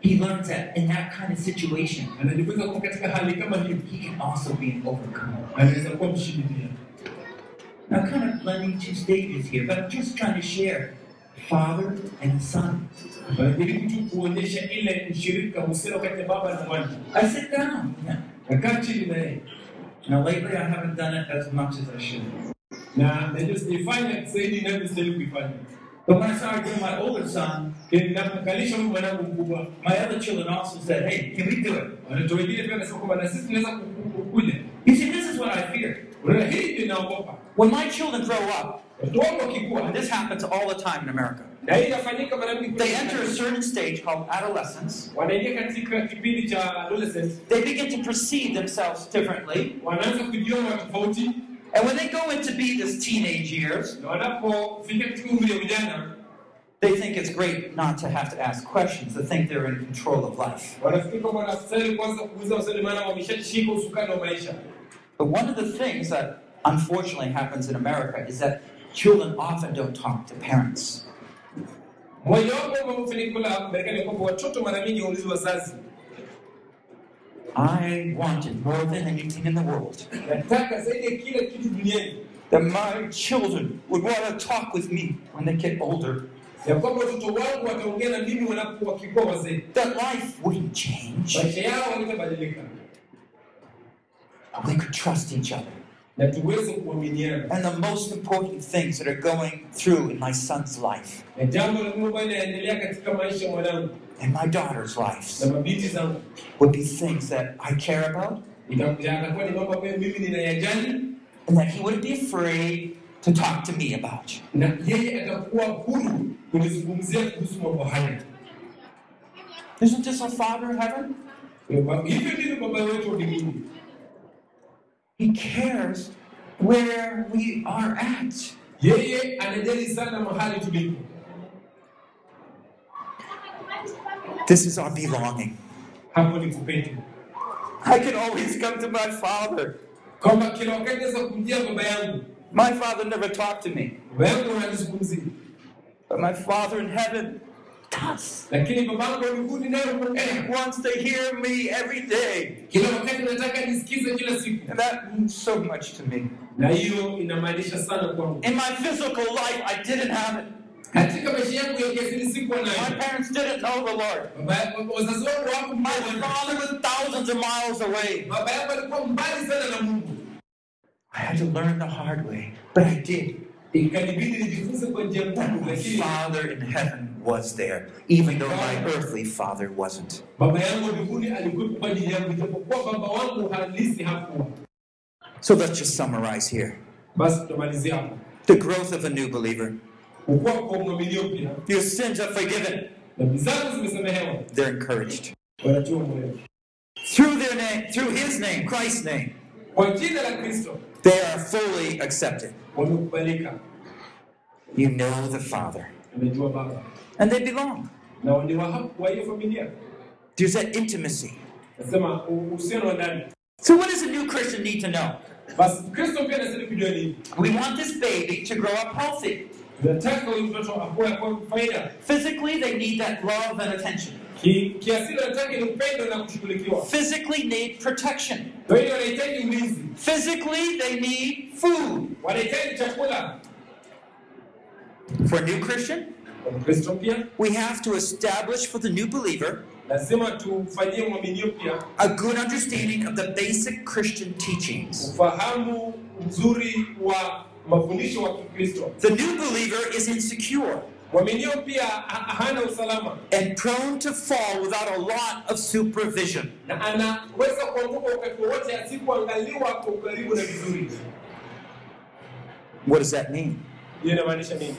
He learns that in that kind of situation, anajifunza kuwa katika hali kama hiyo he can also be an overcomer. anaweza kuwa mshindi pia Now, I'm kind of blending two stages here, but I'm just trying to share father and son. anajaribu kuonyesha ile ushirika uhusiano kati ya baba na mwana I sit down. Nakaa chini na yeye Now, lately, I haven't done it as much as I should. na najua sijaifanya zaidi inavyostahili kuifanya But when I started doing my older son, Lakini ninapokalisha huyu mwanangu mkubwa my other children also said, hey, can we do it? You see, this is what I fear. unaona hii ndio inaogopa When my children grow up, watoto wangu wakikua and this happens all the time in America, na hii inafanyika mara mingi they enter a certain stage called adolescence. wanaingia katika kipindi cha adolescence They begin to perceive themselves differently. wanaanza kujiona tofauti And when they go into be this teenage years, na wanapofika katika umri ya ujana they think it's great not to have to ask questions, to think they're in control of life. wanafikiri kwamba wanastahili kwanza kuuliza maswali maana wameshashika usukani wa maisha But one of the things that unfortunately happens in America is that children often don't talk to parents. Mojawapo wa mafanikio la Marekani kwamba watoto mara nyingi waulizi wazazi, I wanted more than anything in the world. Nataka zaidi ya kila kitu duniani. That my children would want to talk with me when they get older, ya kwamba watoto wangu wataongea na mimi wanapo wakikuwa wazee, that life wouldn't change. maisha yao We could trust each other. Na tuweze kuaminiana. And the most important things that are going through in my son's life Na jambo la muhimu ambalo linaendelea katika maisha ya mwanangu and my daughter's lives would be things that I care about itakuja atakuwa ni mambo ambayo mimi ninayajali, and that he wouldn't be afraid to talk to me about. na yeye atakuwa huru kunizungumzia kuhusu mambo haya. Isn't this our Father in heaven? Hivyo ndivyo baba wetu wa mbinguni He cares where we are at. Yeye anajali sana mahali tulipo. This is our belonging. Hapo ni kupetu, I can always come to my Father. kwamba kila wakati naweza kumjia baba yangu. My Father never talked to me, Baba yangu hanizungumzii, but my Father in heaven does. lakini baba yangu wa mbinguni naye And. He wants to hear me every day. Kila wakati nataka nisikize kila siku, And that means so much to me. na hiyo inamaanisha sana kwangu. In my physical life, I didn't have it. Katika maisha yangu ya kiasili sikuwa My parents didn't know the Lord. Baba- Wazazi wangu wako My father was thousands of miles away. Baba yangu alikuwa mbali sana na Mungu, I had to learn the hard way, but I did. ikanibidi nijifunze kwa njia ngumu, My lakini Father in heaven was there, even though my earthly father wasn't. baba yangu wa mbinguni alikuwa kwa ajili yangu, ijapokuwa baba wangu halisi hakuwa. So let's just summarize here. Basi tutamalizia hapo. The growth of a new believer. Kukua kwa mwaminio pia, Your sins are forgiven. dhambi zangu zimesamehewa, They're encouraged. Through their name, through his name, Christ's name, kwa jina la Kristo, they are fully accepted. You know the Father. Baba And they belong. na ni wa hapo wa hiyo familia. There's that intimacy. Nasema uhusiano wa ndani. So what does a new Christian need to know? Basi Kristo pia anastahili kujua nini? We want this baby to grow up healthy. Nataka huyu mtoto akue kwa faida. Physically, they need that love and attention. Kiasili nataka ni upendo na kushughulikiwa. Physically, need protection. Kwa hiyo wanahitaji ulinzi, Physically, they need food. wanahitaji chakula. For a new Christian, pia we have to establish for the new believer lazima tufanyie mwaminio pia a good understanding of the basic Christian teachings. ufahamu mzuri wa mafundisho wa Kikristo. The new believer is insecure Mwaminio pia ha- hana usalama and prone to fall without a lot of supervision. na anaweza kuanguka wakati wowote asipoangaliwa kwa ukaribu na vizuri. What does that mean? Hiyo inamaanisha nini?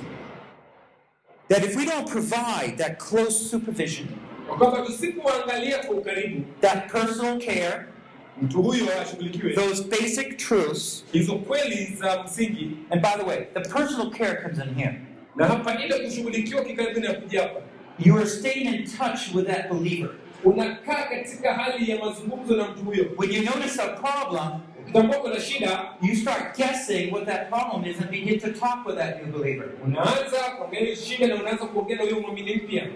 That if we don't provide that close supervision, Kwa tusipoangalia kwa ukaribu that personal care, mtu huyo ashughulikiwe, those basic truths, hizo kweli za msingi, and by the way, the personal care comes in here. na hapa ile kushughulikiwa kikaribu na kuja hapa, You are staying in touch with that believer. unakaa katika hali ya mazungumzo na mtu huyo. When you notice a problem, Utakuwa kuna shida, you start guessing what that problem is and begin to talk with that new believer. unaanza kuongea shida na unaanza kuongea na huyo mwamini mpya.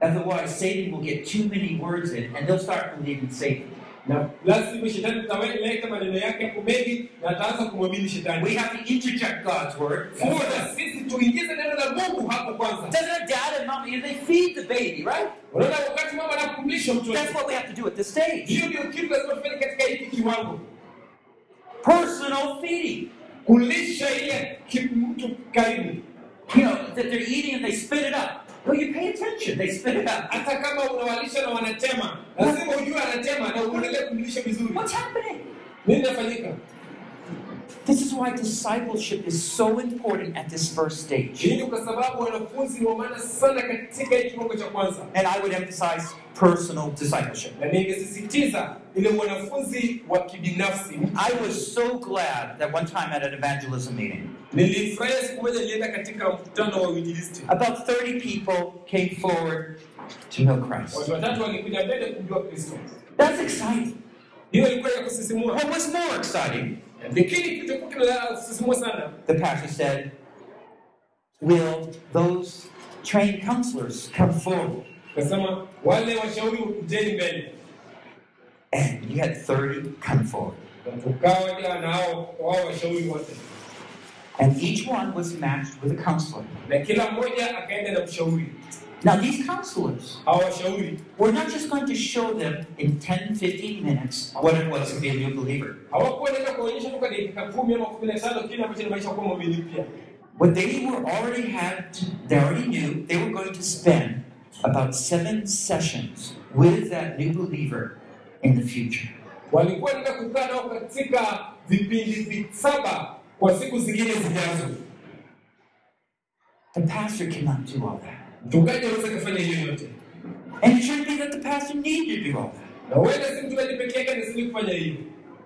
Otherwise, Satan will get too many words in and they'll start believing Satan. Na lazima shetani tutaweka maneno yake hapo mengi na ataanza kumwamini shetani. We have to interject God's word for Kwanza sisi tuingize neno la Mungu hapo kwanza. Doesn't dad and mommy, they feed the baby, right? Unaona, wakati mama anakumlisha mtoto, That's what we have to do at this stage. hiyo ndio kitu lazima tufanye katika hiki kiwango, Personal feeding. kulisha ile mtu karibu. You know, that they're eating and they spit it up. Well, you pay attention, they speak. Hata kama unawalisha na wanatema, lazima ujue anatema na uendelee kumlisha vizuri. What's happening? Nini inafanyika? This is why discipleship is so important at this first stage. Hii ni kwa sababu wanafunzi ni wa maana sana katika hii kiwango cha kwanza, And I would emphasize personal discipleship. na ningesisitiza ile wanafunzi wa kibinafsi. I was so glad that one time at an evangelism meeting, Nilifurahia siku moja nilienda katika mkutano wa uinjilisti, about 30 people came forward to know Christ. watu watatu walikuja mbele kumjua Kristo. That's exciting. Hiyo ilikuwa ya kusisimua. What was more exciting lakini kilichokuwa kinasisimua sana The pastor said, Will those trained counselors come forward? kasema wale washauri kujeni mbele And you had 30 come forward. Na tukawa na hao wao washauri wote And each one was matched with a counselor. Na kila mmoja akaenda na mshauri Now, these counselors hao washauri were not just going to show them in 10, 15 minutes what it was to be a new believer. hawakuwa naenda kuonyesha toka dakika kumi ama kumi na tano kile ambacho ni maisha kuwa mwamini mpya What they were already had, they already knew they were going to spend about seven sessions with that new believer in the future. walikuwa naenda kukaa nao katika vipindi saba kwa siku zingine zijazo The pastor cannot do all that. Mchungaji kufanya hiyo yote And it shouldn't be that the pastor needed to do all that. na huenda si mchungaji peke yake anastahili kufanya hiyo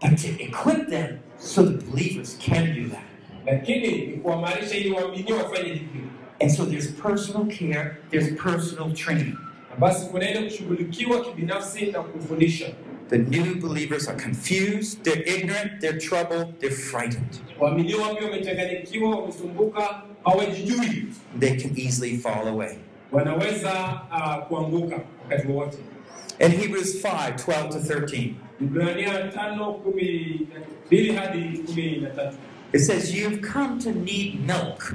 But to equip them so the believers can do that. lakini ni kuwamarisha ili waamini wafanye hivyo And so there's personal care, there's personal training. basi kunaenda kushughulikiwa kibinafsi na kufundisha The new believers are confused, they're ignorant, they're troubled, they're frightened. waamini wapya wamechanganyikiwa wamesumbuka hawajijui They can easily fall away. Wanaweza uh, kuanguka wakati wowote. In Hebrews 5 12 to 13, ibrania tano kumi na mbili hadi kumi na tatu. It says, You've come to need milk,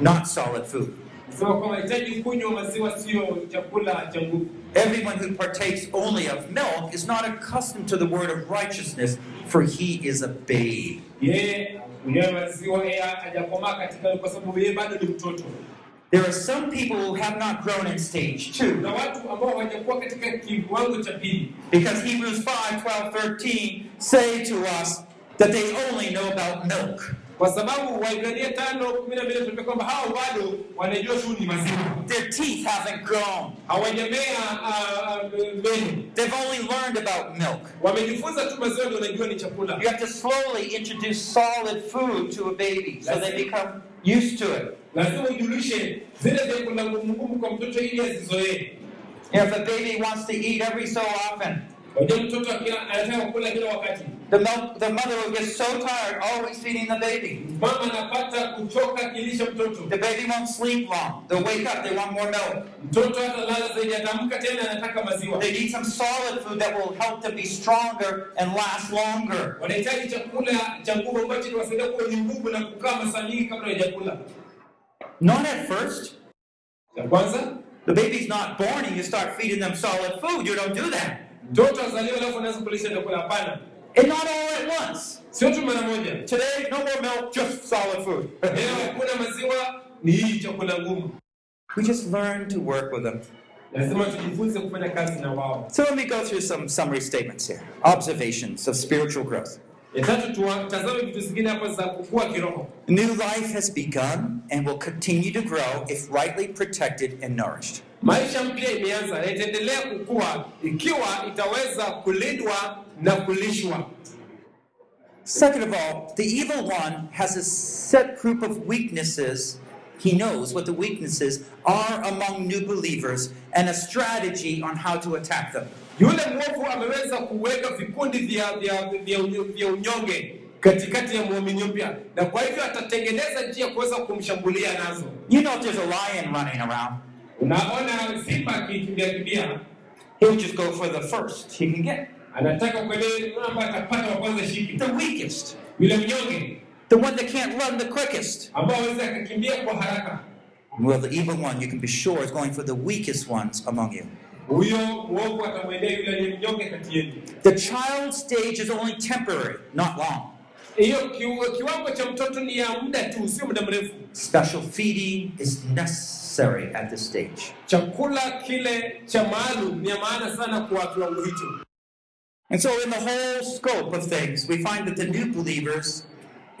not solid food. nasema kwamba hitaji kunywa maziwa sio chakula cha nguvu. Everyone who partakes only of milk is not accustomed to the word of righteousness, for he is a babe. Yeye kunywa maziwa yeye hajakomaa katika kwa sababu yeye bado ni mtoto There are some people who have not grown in stage two. kuna watu ambao hawajakuwa katika kiwango cha pili Because Hebrews 5 12, 13 say to us that they only know about milk. kwa sababu waibrania tano kumi na mbili tunapia kwamba hao bado wanajua tu ni maziwa Their teeth haven't grown. They've only learned about milk. wamejifunza tu maziwa ndio wanajua ni chakula You have to slowly introduce solid food to a baby so they become used to it. Lazima ujulishe zile vyakula ngumu kwa mtoto ili azizoee If a baby wants to eat every so often, wajua mtoto akila- anataka kula kila wakati the, milk, the mother will get so tired always feeding the baby. mama anapata kuchoka akilisha mtoto The baby won't sleep long. They'll wake up, they want more milk. mtoto hata lala zaidi ataamka tena anataka maziwa They need some solid food that will help them be stronger and last longer. Not at first. kwanza The baby's not born and you start feeding them solid food. You don't do that. mtoto azaliwa alafu anaanza kulisha chakula hapana And not all at once. sio tu mara moja Today, no more milk, just solid food. leo hakuna maziwa ni hii chakula ngumu we just learn to work with them. lazima tujifunze kufanya kazi na wao So let me go through some summary statements here. Observations of spiritual growth. Ya tatu tuwatazame vitu zingine hapa za kukua kiroho New life has begun and will continue to grow if rightly protected and nourished. maisha mpya imeanza na itaendelea kukua ikiwa itaweza kulindwa na kulishwa Second of all, the evil one has a set group of weaknesses. He knows what the weaknesses are among new believers and a strategy on how to attack them. Yule mwovu ameweza kuweka vikundi vya, vya, vya, vya unyonge katikati ya muumini mpya. Na kwa hivyo atatengeneza njia kuweza kumshambulia nazo. You know, if there's a lion running around, unaona simba akikimbia kimbia he'll just go for the first he can get, anataka ambaye atapata wa kwanza shiki. The weakest, yule mnyonge. The one that can't run the quickest. akakimbia kwa haraka. Well, the evil one, you can be sure, is going for the weakest ones among you. Huyo mwovu atamwendea yule aliye mnyonge kati yenu The child stage is only temporary, not long. hiyo kiwango cha mtoto ni ya muda tu sio muda mrefu Special feeding is necessary at this stage. chakula kile cha maalum ni ya maana sana kwa kiwango hicho And so, in the whole scope of things, we find that the new believers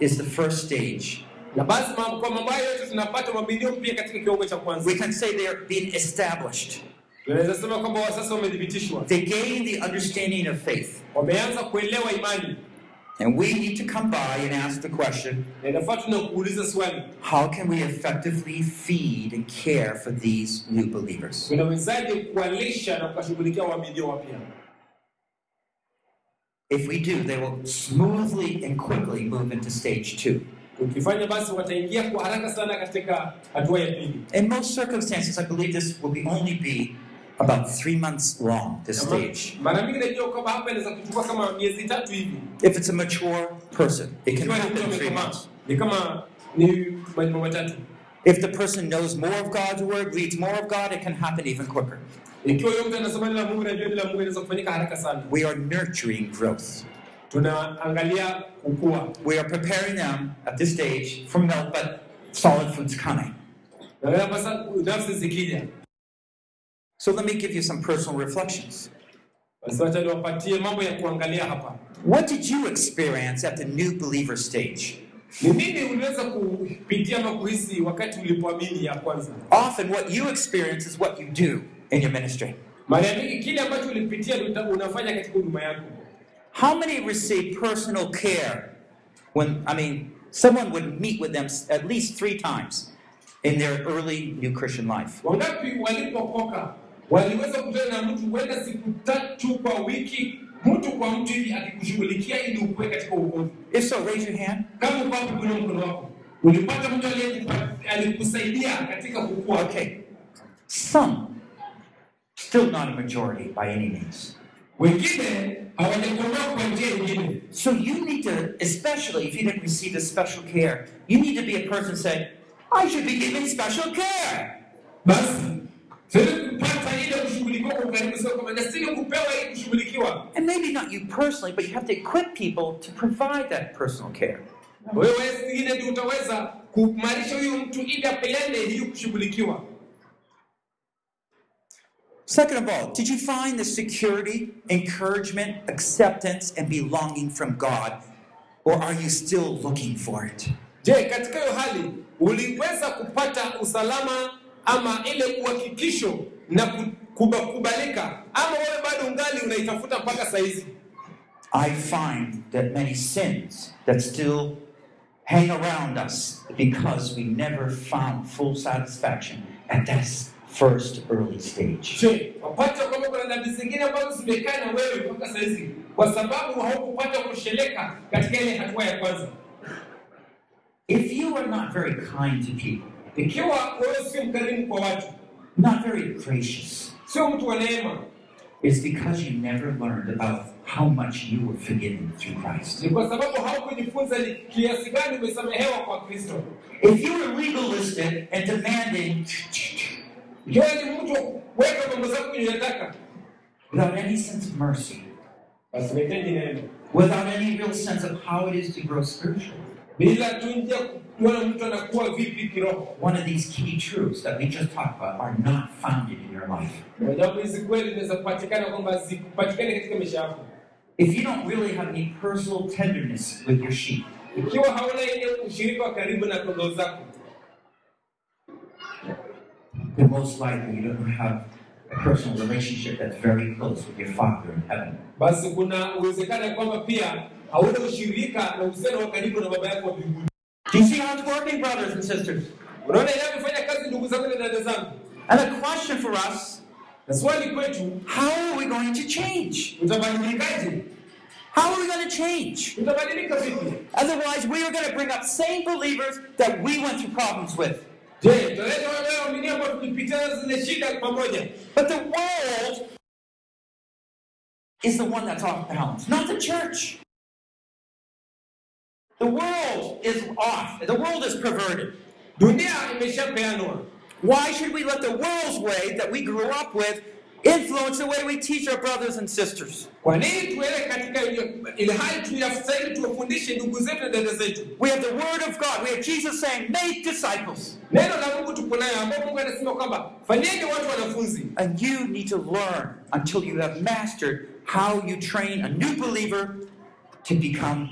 is the first stage. na basi kwa mambo yote tunapata mabilio pia katika kiwango cha We can say they're being established. Tunaweza kwamba sasa wamethibitishwa They gain the understanding of faith. wameanza kuelewa imani And we need to come by and ask the question na inafaa tuna kuuliza swali how can we effectively feed and care for these new believers? tunawezaje kuwalisha na kuwashughulikia waaminio wapya If we do, they will smoothly and quickly move into stage two. Ukifanya basi wataingia kwa haraka sana katika hatua ya pili. In most circumstances, I believe this will be only be about three months long, this stage. Mara mingi najua kwamba hapa inaweza kuchukua kama miezi tatu hivi. If it's a mature person, it can Ikiwa ni mtu happen in three months. ni kama ni majuma matatu. If the person knows more of God's word, reads more of God, it can happen even quicker. Ikiwa huyo mtu anasoma neno la Mungu, najua neno la Mungu inaweza kufanyika haraka sana. We are nurturing growth. We are preparing them at this stage for milk, but solid food's coming. Na wewe sasa nafsi zikija, So let me give you some personal reflections. basi wacha niwapatie mambo ya kuangalia hapa. What did you experience at the new believer stage? Ni nini uliweza kupitia ama kuhisi wakati ulipoamini ya kwanza? Often, what you experience is what you do in your ministry. Mara nyingi kile ambacho ulipitia ndio unafanya katika huduma yako. How many receive personal care when, I mean, someone would meet with them at least three times in their early new Christian life? Wangapi walipokoka waliweza kukutana na mtu huenda siku tatu kwa wiki, mtu kwa mtu hivi akikushughulikia ili ukue katika uokovu? If so, raise your hand. Kama uko hapo kuna mkono wako, ulipata mtu alikusaidia katika kukua. Okay. Some, still not a majority by any means. Wengine hawajakomaa kwa njia nyingine. So you need to, especially if you didn't receive this special care, you need to be a person saying, I should be given special care. Basi And maybe not you personally, but you have to equip people to provide that personal care. Wewe ndio utaweza kuimarisha huyu mtu ili apeane hiyo kushughulikiwa. Second of all, did you find the security, encouragement, acceptance, and belonging from God? Or are you still looking for it? Je, katika hiyo hali uliweza kupata usalama ama ile na ku- kuba- kubalika, ama wewe bado ungali unaitafuta mpaka saizi? I find that many sins that still hang around us because we never found full satisfaction at that first early stage. Je, wapata kwamba kuna dhambi zingine ambazo zimekaa na wewe mpaka saizi kwa sababu haukupata kusheleka katika ile hatua ya kwanza? If you are not very kind to people, Ikiwa wewe sio mkarimu kwa watu, not very gracious, sio mtu wa neema, it's because you never learned about how much you were forgiven through Christ. ni kwa sababu haukujifunza ni kiasi gani umesamehewa kwa Kristo. If you were legalistic and demanding Ikiwa ni mtu wa mambo zako kwenye without any sense of mercy, basi unahitaji neema. without any real sense of how it is to grow spiritually, bila tu njia one of these key truths that we just talked about are not founded in your life. If you don't really have any personal tenderness with your sheep, then most likely you don't have a personal relationship that's very close with your Father in heaven. basi kuna uwezekano ya kwamba pia hauna ushirika na uhusiano wa karibu na baba yako wa mbinguni. Do you see how it's working, brothers and sisters? Unaona inavyofanya kazi, ndugu zangu na dada zangu. And the question for us Na swali kwetu, how are we going to change? How are we going to change? Otherwise, we are going to bring up same believers that we went through problems with. Je, tutaleta wale waamini ambao tulipitia zile shida pamoja, But the world is the one that's off balance, not the church. The world is off. The world is perverted. Why should we let the world's way that we grew up with influence the way we teach our brothers and sisters? Kwa nini tuele katika ile ile hali tuyastahili tuwafundishe ndugu zetu na dada zetu? We have the Word of God. We have Jesus saying, make disciples. Neno la Mungu tuko nayo, ambapo Mungu anasema kwamba fanyeni watu wanafunzi, And you need to learn until you have mastered how you train a new believer to become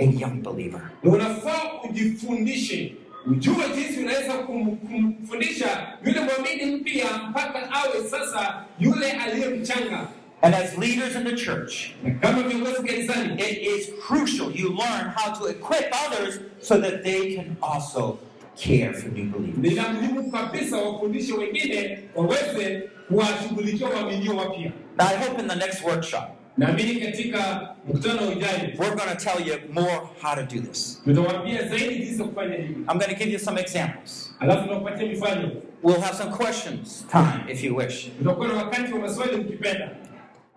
a young believer. na unafaa ujifundishe, ujue jinsi unaweza kum- kumfundisha yule mwamini mpya mpaka awe sasa yule aliye mchanga. And as leaders in the church, Na kama viongozi kanisani, it is crucial you learn how to equip others so that they can also care for new believers. ni la muhimu kabisa wafundishe wengine waweze kuwashughulikia waaminio wapya. Now, I hope in the next workshop naamini katika mkutano ujayo we're going to tell you more how to do this. tutawaambia zaidi jinsi kufanya hivi, I'm going to give you some examples. alafu tunakupatia mifano. We'll have some questions time if you wish. Tutakuwa na wakati wa maswali mkipenda.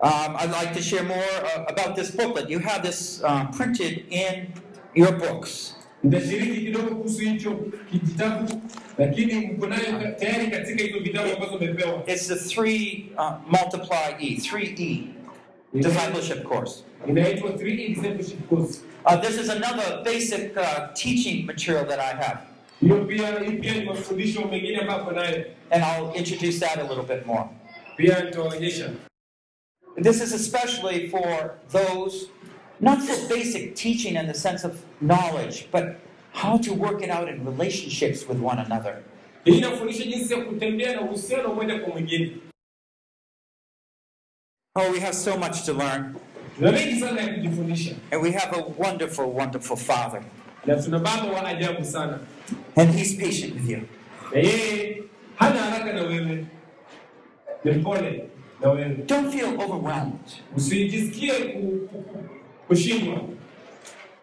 Um, I'd like to share more uh, about this booklet. You have this uh, printed in your books. Nitashiriki kidogo kuhusu hicho kijitabu, lakini mko nayo tayari katika hizo vitabu ambazo umepewa. It's the three uh, multiply E, 3E discipleship course. Inaitwa 3E Discipleship Course. Uh, this is another basic uh, teaching material that I have, Hiyo pia hii pia ni mafundisho mengine ambayo ako nayo, and I'll introduce that a little bit more. This is especially for those, not for basic teaching in the sense of knowledge, but how to work it out in relationships with one another. Oh, we have so much to learn, Tuna mengi sana ya kujifundisha, and we have a wonderful, wonderful Father, na tuna baba wa ajabu sana, and He's patient with you. na yeye hana haraka na wewe, ni mpole na wewe. Don't feel overwhelmed.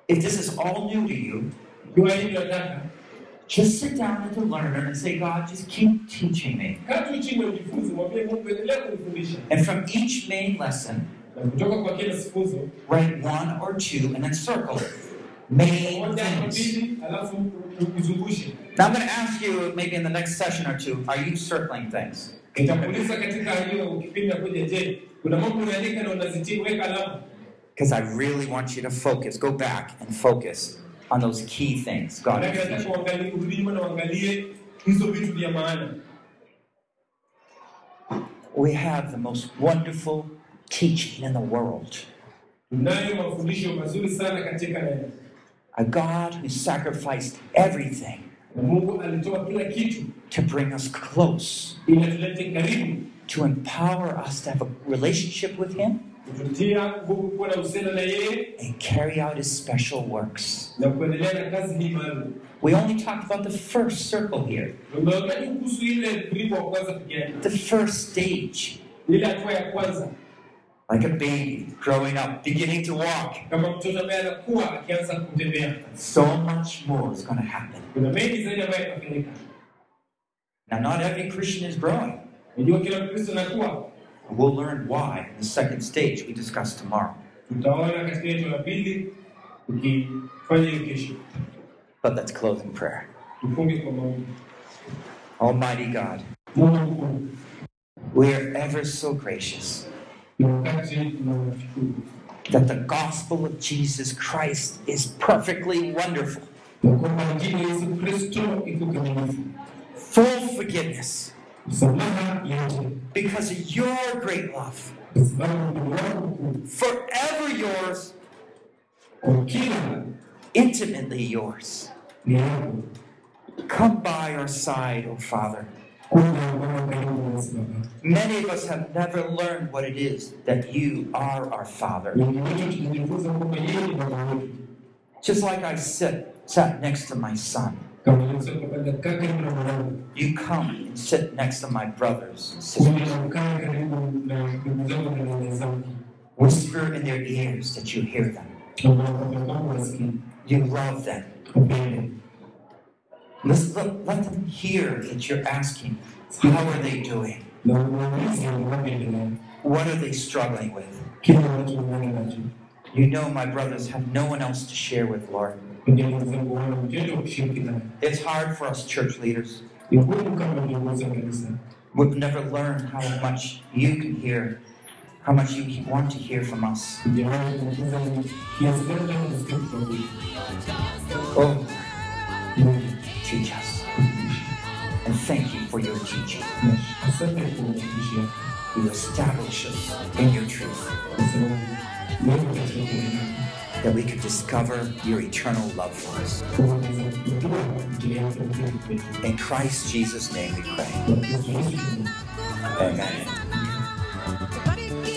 If this is all new to you, Ikiwa hivi nataka just sit down as a learner and say, God, just keep teaching me. kaa tu chini ujifunze, mwambie Mungu endelea kunifundisha, And from each main lesson, na kutoka kwa kila sifunzo write one or two and then circle it. Main things. mbili, alafu uzungushe. Now I'm going to ask you, maybe in the next session or two, are you circling things? Nitakuuliza katika hiyo kipindi nakuja, je, kuna mambo unaandika na unazitia weka alama? Because I really want you to focus. Go back and focus on those key things God Maanake is nataka teaching. uangalie, urudi nyuma na uangalie hizo vitu vya maana. We have the most wonderful teaching in the world. Tunayo mafundisho mazuri sana katika neno, A God who sacrificed everything na Mungu alitoa kila kitu to bring us close, ili atulete karibu, to empower us to have a relationship with Him kututia nguvu kuwa na uhusiano na yeye and carry out His special works. na kuendelea na kazi hii maalum. We only talked about the first circle here, Umeongea kuhusu ile mlipo wa kwanza peke yake, the first stage, ile hatua ya kwanza, like a baby growing up, beginning to walk. kama mtoto ambaye anakuwa akianza kutembea. So much more is going to happen. Kuna mengi zaidi ambayo yatafanyika. Now, not every Christian is growing. Najua kila Mkristo anakuwa, We'll learn why in the second stage we discuss tomorrow. tutaona katika yetu la pili tukifanya hiyo kesho. But let's close in prayer. Tufunge kwa maombi. Almighty God, we are ever so gracious ni wakati tunashukuru that the gospel of Jesus Christ is perfectly wonderful, na kwamba injili ya Yesu Kristo iko kamilifu, full forgiveness, because of your great love, forever yours, intimately yours. Come by our side, O Father. Nasi Baba. Many of us have never learned what it is that you are our Father. Just like I sit, sat next to my son, you come and sit next to my brothers and sisters. Whisper in their ears that you hear them. You love them. Let's, let, let them hear that you're asking, how are they doing? What are they struggling with? You know my brothers have no one else to share with, Lord. It's hard for us church leaders. We've never learned how much you can hear, how much you want to hear from us. Oh, teach us. And thank you for your teaching. You establish us in your truth, that we could discover your eternal love for us. In Christ Jesus' name we pray. Amen.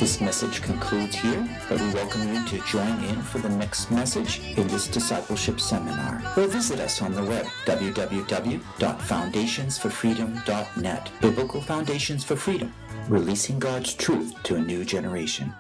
This message concludes here, but we welcome you to join in for the next message in this discipleship seminar. Or visit us on the web, www.foundationsforfreedom.net. Biblical Foundations for Freedom, releasing God's truth to a new generation.